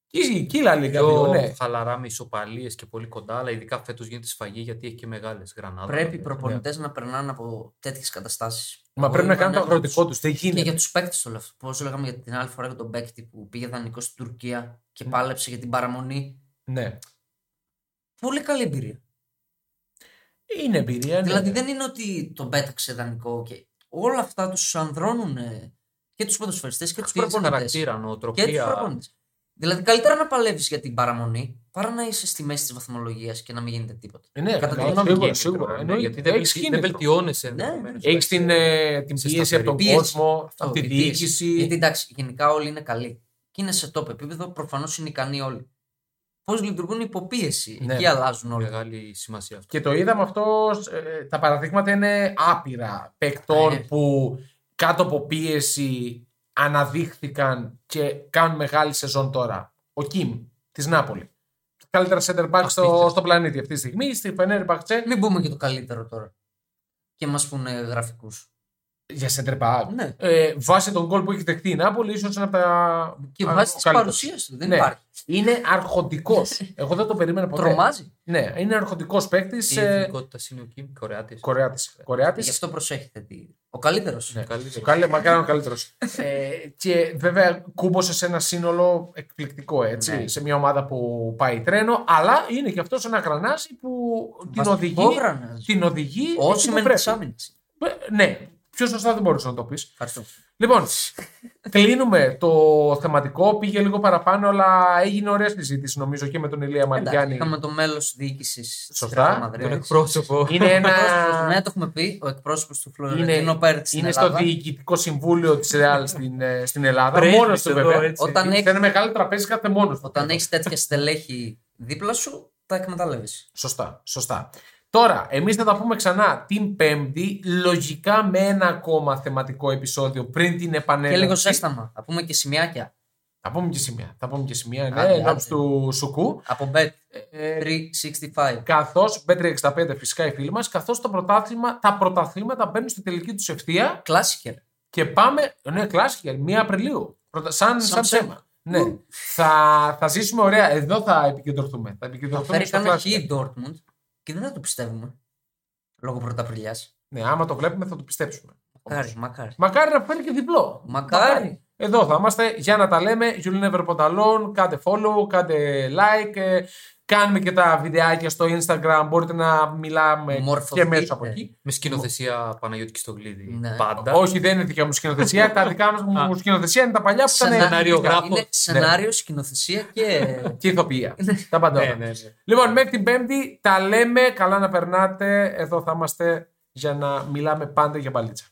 Και, και η La Liga Πιο δύο, ναι. χαλαρά με ισοπαλίε και πολύ κοντά, αλλά ειδικά φέτος γίνεται σφαγή γιατί έχει και μεγάλες γρανάδε. Πρέπει οι προπονητές να περνάνε από τέτοιες καταστάσεις. Μα πρέπει να κάνουν το αγροτικό του. Δεν Και γίνεται. για τους παίκτες το λέω αυτό. Πώς λέγαμε για την άλλη φορά για τον παίκτη που πήγε δανεικό στην Τουρκία και πάλεψε για την παραμονή. Ναι. Πολύ καλή εμπειρία. Είναι εμπειρία. Ναι. Δηλαδή δεν είναι ότι τον πέταξε δανεικό και όλα αυτά τους ανδρώνουν και τους ποδοσφαιριστές και τους Χτίζει προπονητές. χαρακτήρα, Και τους νοοτροπία. προπονητές. Δηλαδή καλύτερα να παλεύεις για την παραμονή παρά να είσαι στη μέση της βαθμολογίας και να μην γίνεται τίποτα. Ναι, Κατά καλά, τη Έχει σίγουρα, κίνητρο, σίγουρα. ναι, Εννοείται. γιατί δεν, Έχεις βελτι- δεν κίνητρο. βελτιώνεσαι Ναι, ενδεχομένως. Έχεις την, ε, την Σε πίεση από τον Πίεση. κόσμο, Αυτό, από τη η πίεση. διοίκηση. Γιατί εντάξει, γενικά όλοι είναι καλοί. Και είναι σε top επίπεδο, προφανώς είναι ικανοί όλοι. Πώς λειτουργούν υποπίεση. Ναι. Εκεί αλλάζουν όλα. Μεγάλη σημασία αυτό. Και το είδαμε αυτό. ε, τα παραδείγματα είναι άπειρα παικτών Ναι. που κάτω από πίεση αναδείχθηκαν και κάνουν μεγάλη σεζόν τώρα. Ο Κιμ της Νάπολη. Καλύτερα center back στο, Απίστευτο. στο πλανήτη αυτή τη στιγμή. Στη Φενέρ Μπαχτσέ Μην πούμε και το καλύτερο τώρα. Και μας πούνε γραφικούς. για center back. Ναι. Ε, βάσει τον γκολ που έχει δεχτεί η Νάπολη, ίσως είναι από τα. Και α, βάσει ο της καλύτερος. παρουσίας του. Δεν Ναι. υπάρχει. Είναι αρχοντικός. Εγώ δεν το περίμενα ποτέ. Τρομάζει. Ναι, είναι αρχοντικός παίκτης. Τι Ε, εθνικότητα είναι ο Κιμ, Κορεάτης. Κορεάτης. Γι' Κορεάτης. αυτό προσέχετε. τι- Ο καλύτερος. Ναι. Καλύτερος. Ο Κάλε, μακάρι ο καλύτερος. ε, και βέβαια κούμποσε σε ένα σύνολο εκπληκτικό έτσι. Ναι. Σε μια ομάδα που πάει τρένο. Αλλά είναι και αυτός ένα γρανάζι που την οδηγεί. Την οδηγεί. εκεί Όσοι που μεν πρέπει. τη άμυνα. Ε, Ναι, πιο σωστά δεν μπορούσε να το πεις. Ευχαριστώ. Λοιπόν, κλείνουμε το θεματικό. Πήγε λίγο παραπάνω, αλλά έγινε ωραία συζήτηση νομίζω και με τον Ηλία Εντάξει, Μαριγιάννη. είχαμε το μέλος διοίκησης Σωστά. Τον εκπρόσωπο. Είναι ένα. Ναι, το έχουμε πει. Ο εκπρόσωπος του Είναι, Φλωρεντίνο Πέρτ στην είναι στο Ελλάδα. διοικητικό συμβούλιο της Ρεάλ στην, ε, στην Ελλάδα. Πρέσβης Μόνος του εδώ, βέβαια. έτσι. Όταν Σε έχει- ένα μεγάλο τραπέζι κάθε μόνος του. Όταν έχεις τέτοια στελέχη δίπλα σου, τα εκμεταλλεύεσαι. Σωστά, σωστά. Τώρα, εμείς θα τα πούμε ξανά την Πέμπτη, λογικά με ένα ακόμα θεματικό επεισόδιο πριν την Και επανέλευση. λίγο ζέσταμα. Θα πούμε και σημειάκια. Θα πούμε και σημεία. Θα πούμε και σημεία, ναι, Άντε, ενώπιση άντε. του Σουκού. Από Bet Ε, 365. καθώς Bet365 φυσικά οι φίλοι μας, καθώς πρωτάθλημα, τα πρωταθλήματα μπαίνουν στη τελική τους ευθεία Κλάσικερ. και πάμε. Ναι, κλάσικερ, 1 Απριλίου. Πρωτα- Σαν, σαν, Σαν ψέμα. ψέμα. Ναι. θα, θα ζήσουμε ωραία. Εδώ θα επικεντρωθούμε. Θα Θα επικεντρωθούμε φέρει στο κανένα χ κλάσικερ. η Dortmund και δεν θα το πιστεύουμε. Λόγω πρωταπριλιάς. Ναι, άμα το βλέπουμε θα το πιστέψουμε. Μακάρι, μακάρι. Μακάρι να φέρει και διπλό. Μακάρι. Εδώ θα είμαστε για να τα λέμε. You'll never put alone. Κάντε follow, κάντε like. Ε, Κάνουμε και τα βιντεάκια στο Instagram. Μπορείτε να μιλάμε και Μορφωθείτε. μέσα από εκεί. Με σκηνοθεσία Παναγιώτη Κιστογλίδη. Ναι. Πάντα. Όχι, δεν είναι δικιά μου σκηνοθεσία. τα δικά μου σκηνοθεσία είναι τα παλιά που ήταν. Σενάριογράφο. Είναι σενάριο, σκηνοθεσία και. Και ηθοποιία. τα πάντα. Ναι, όλα. ναι, ναι. Λοιπόν, μέχρι την Πέμπτη τα λέμε. Καλά να περνάτε. Εδώ θα είμαστε για να μιλάμε πάντα για μπαλίτσα.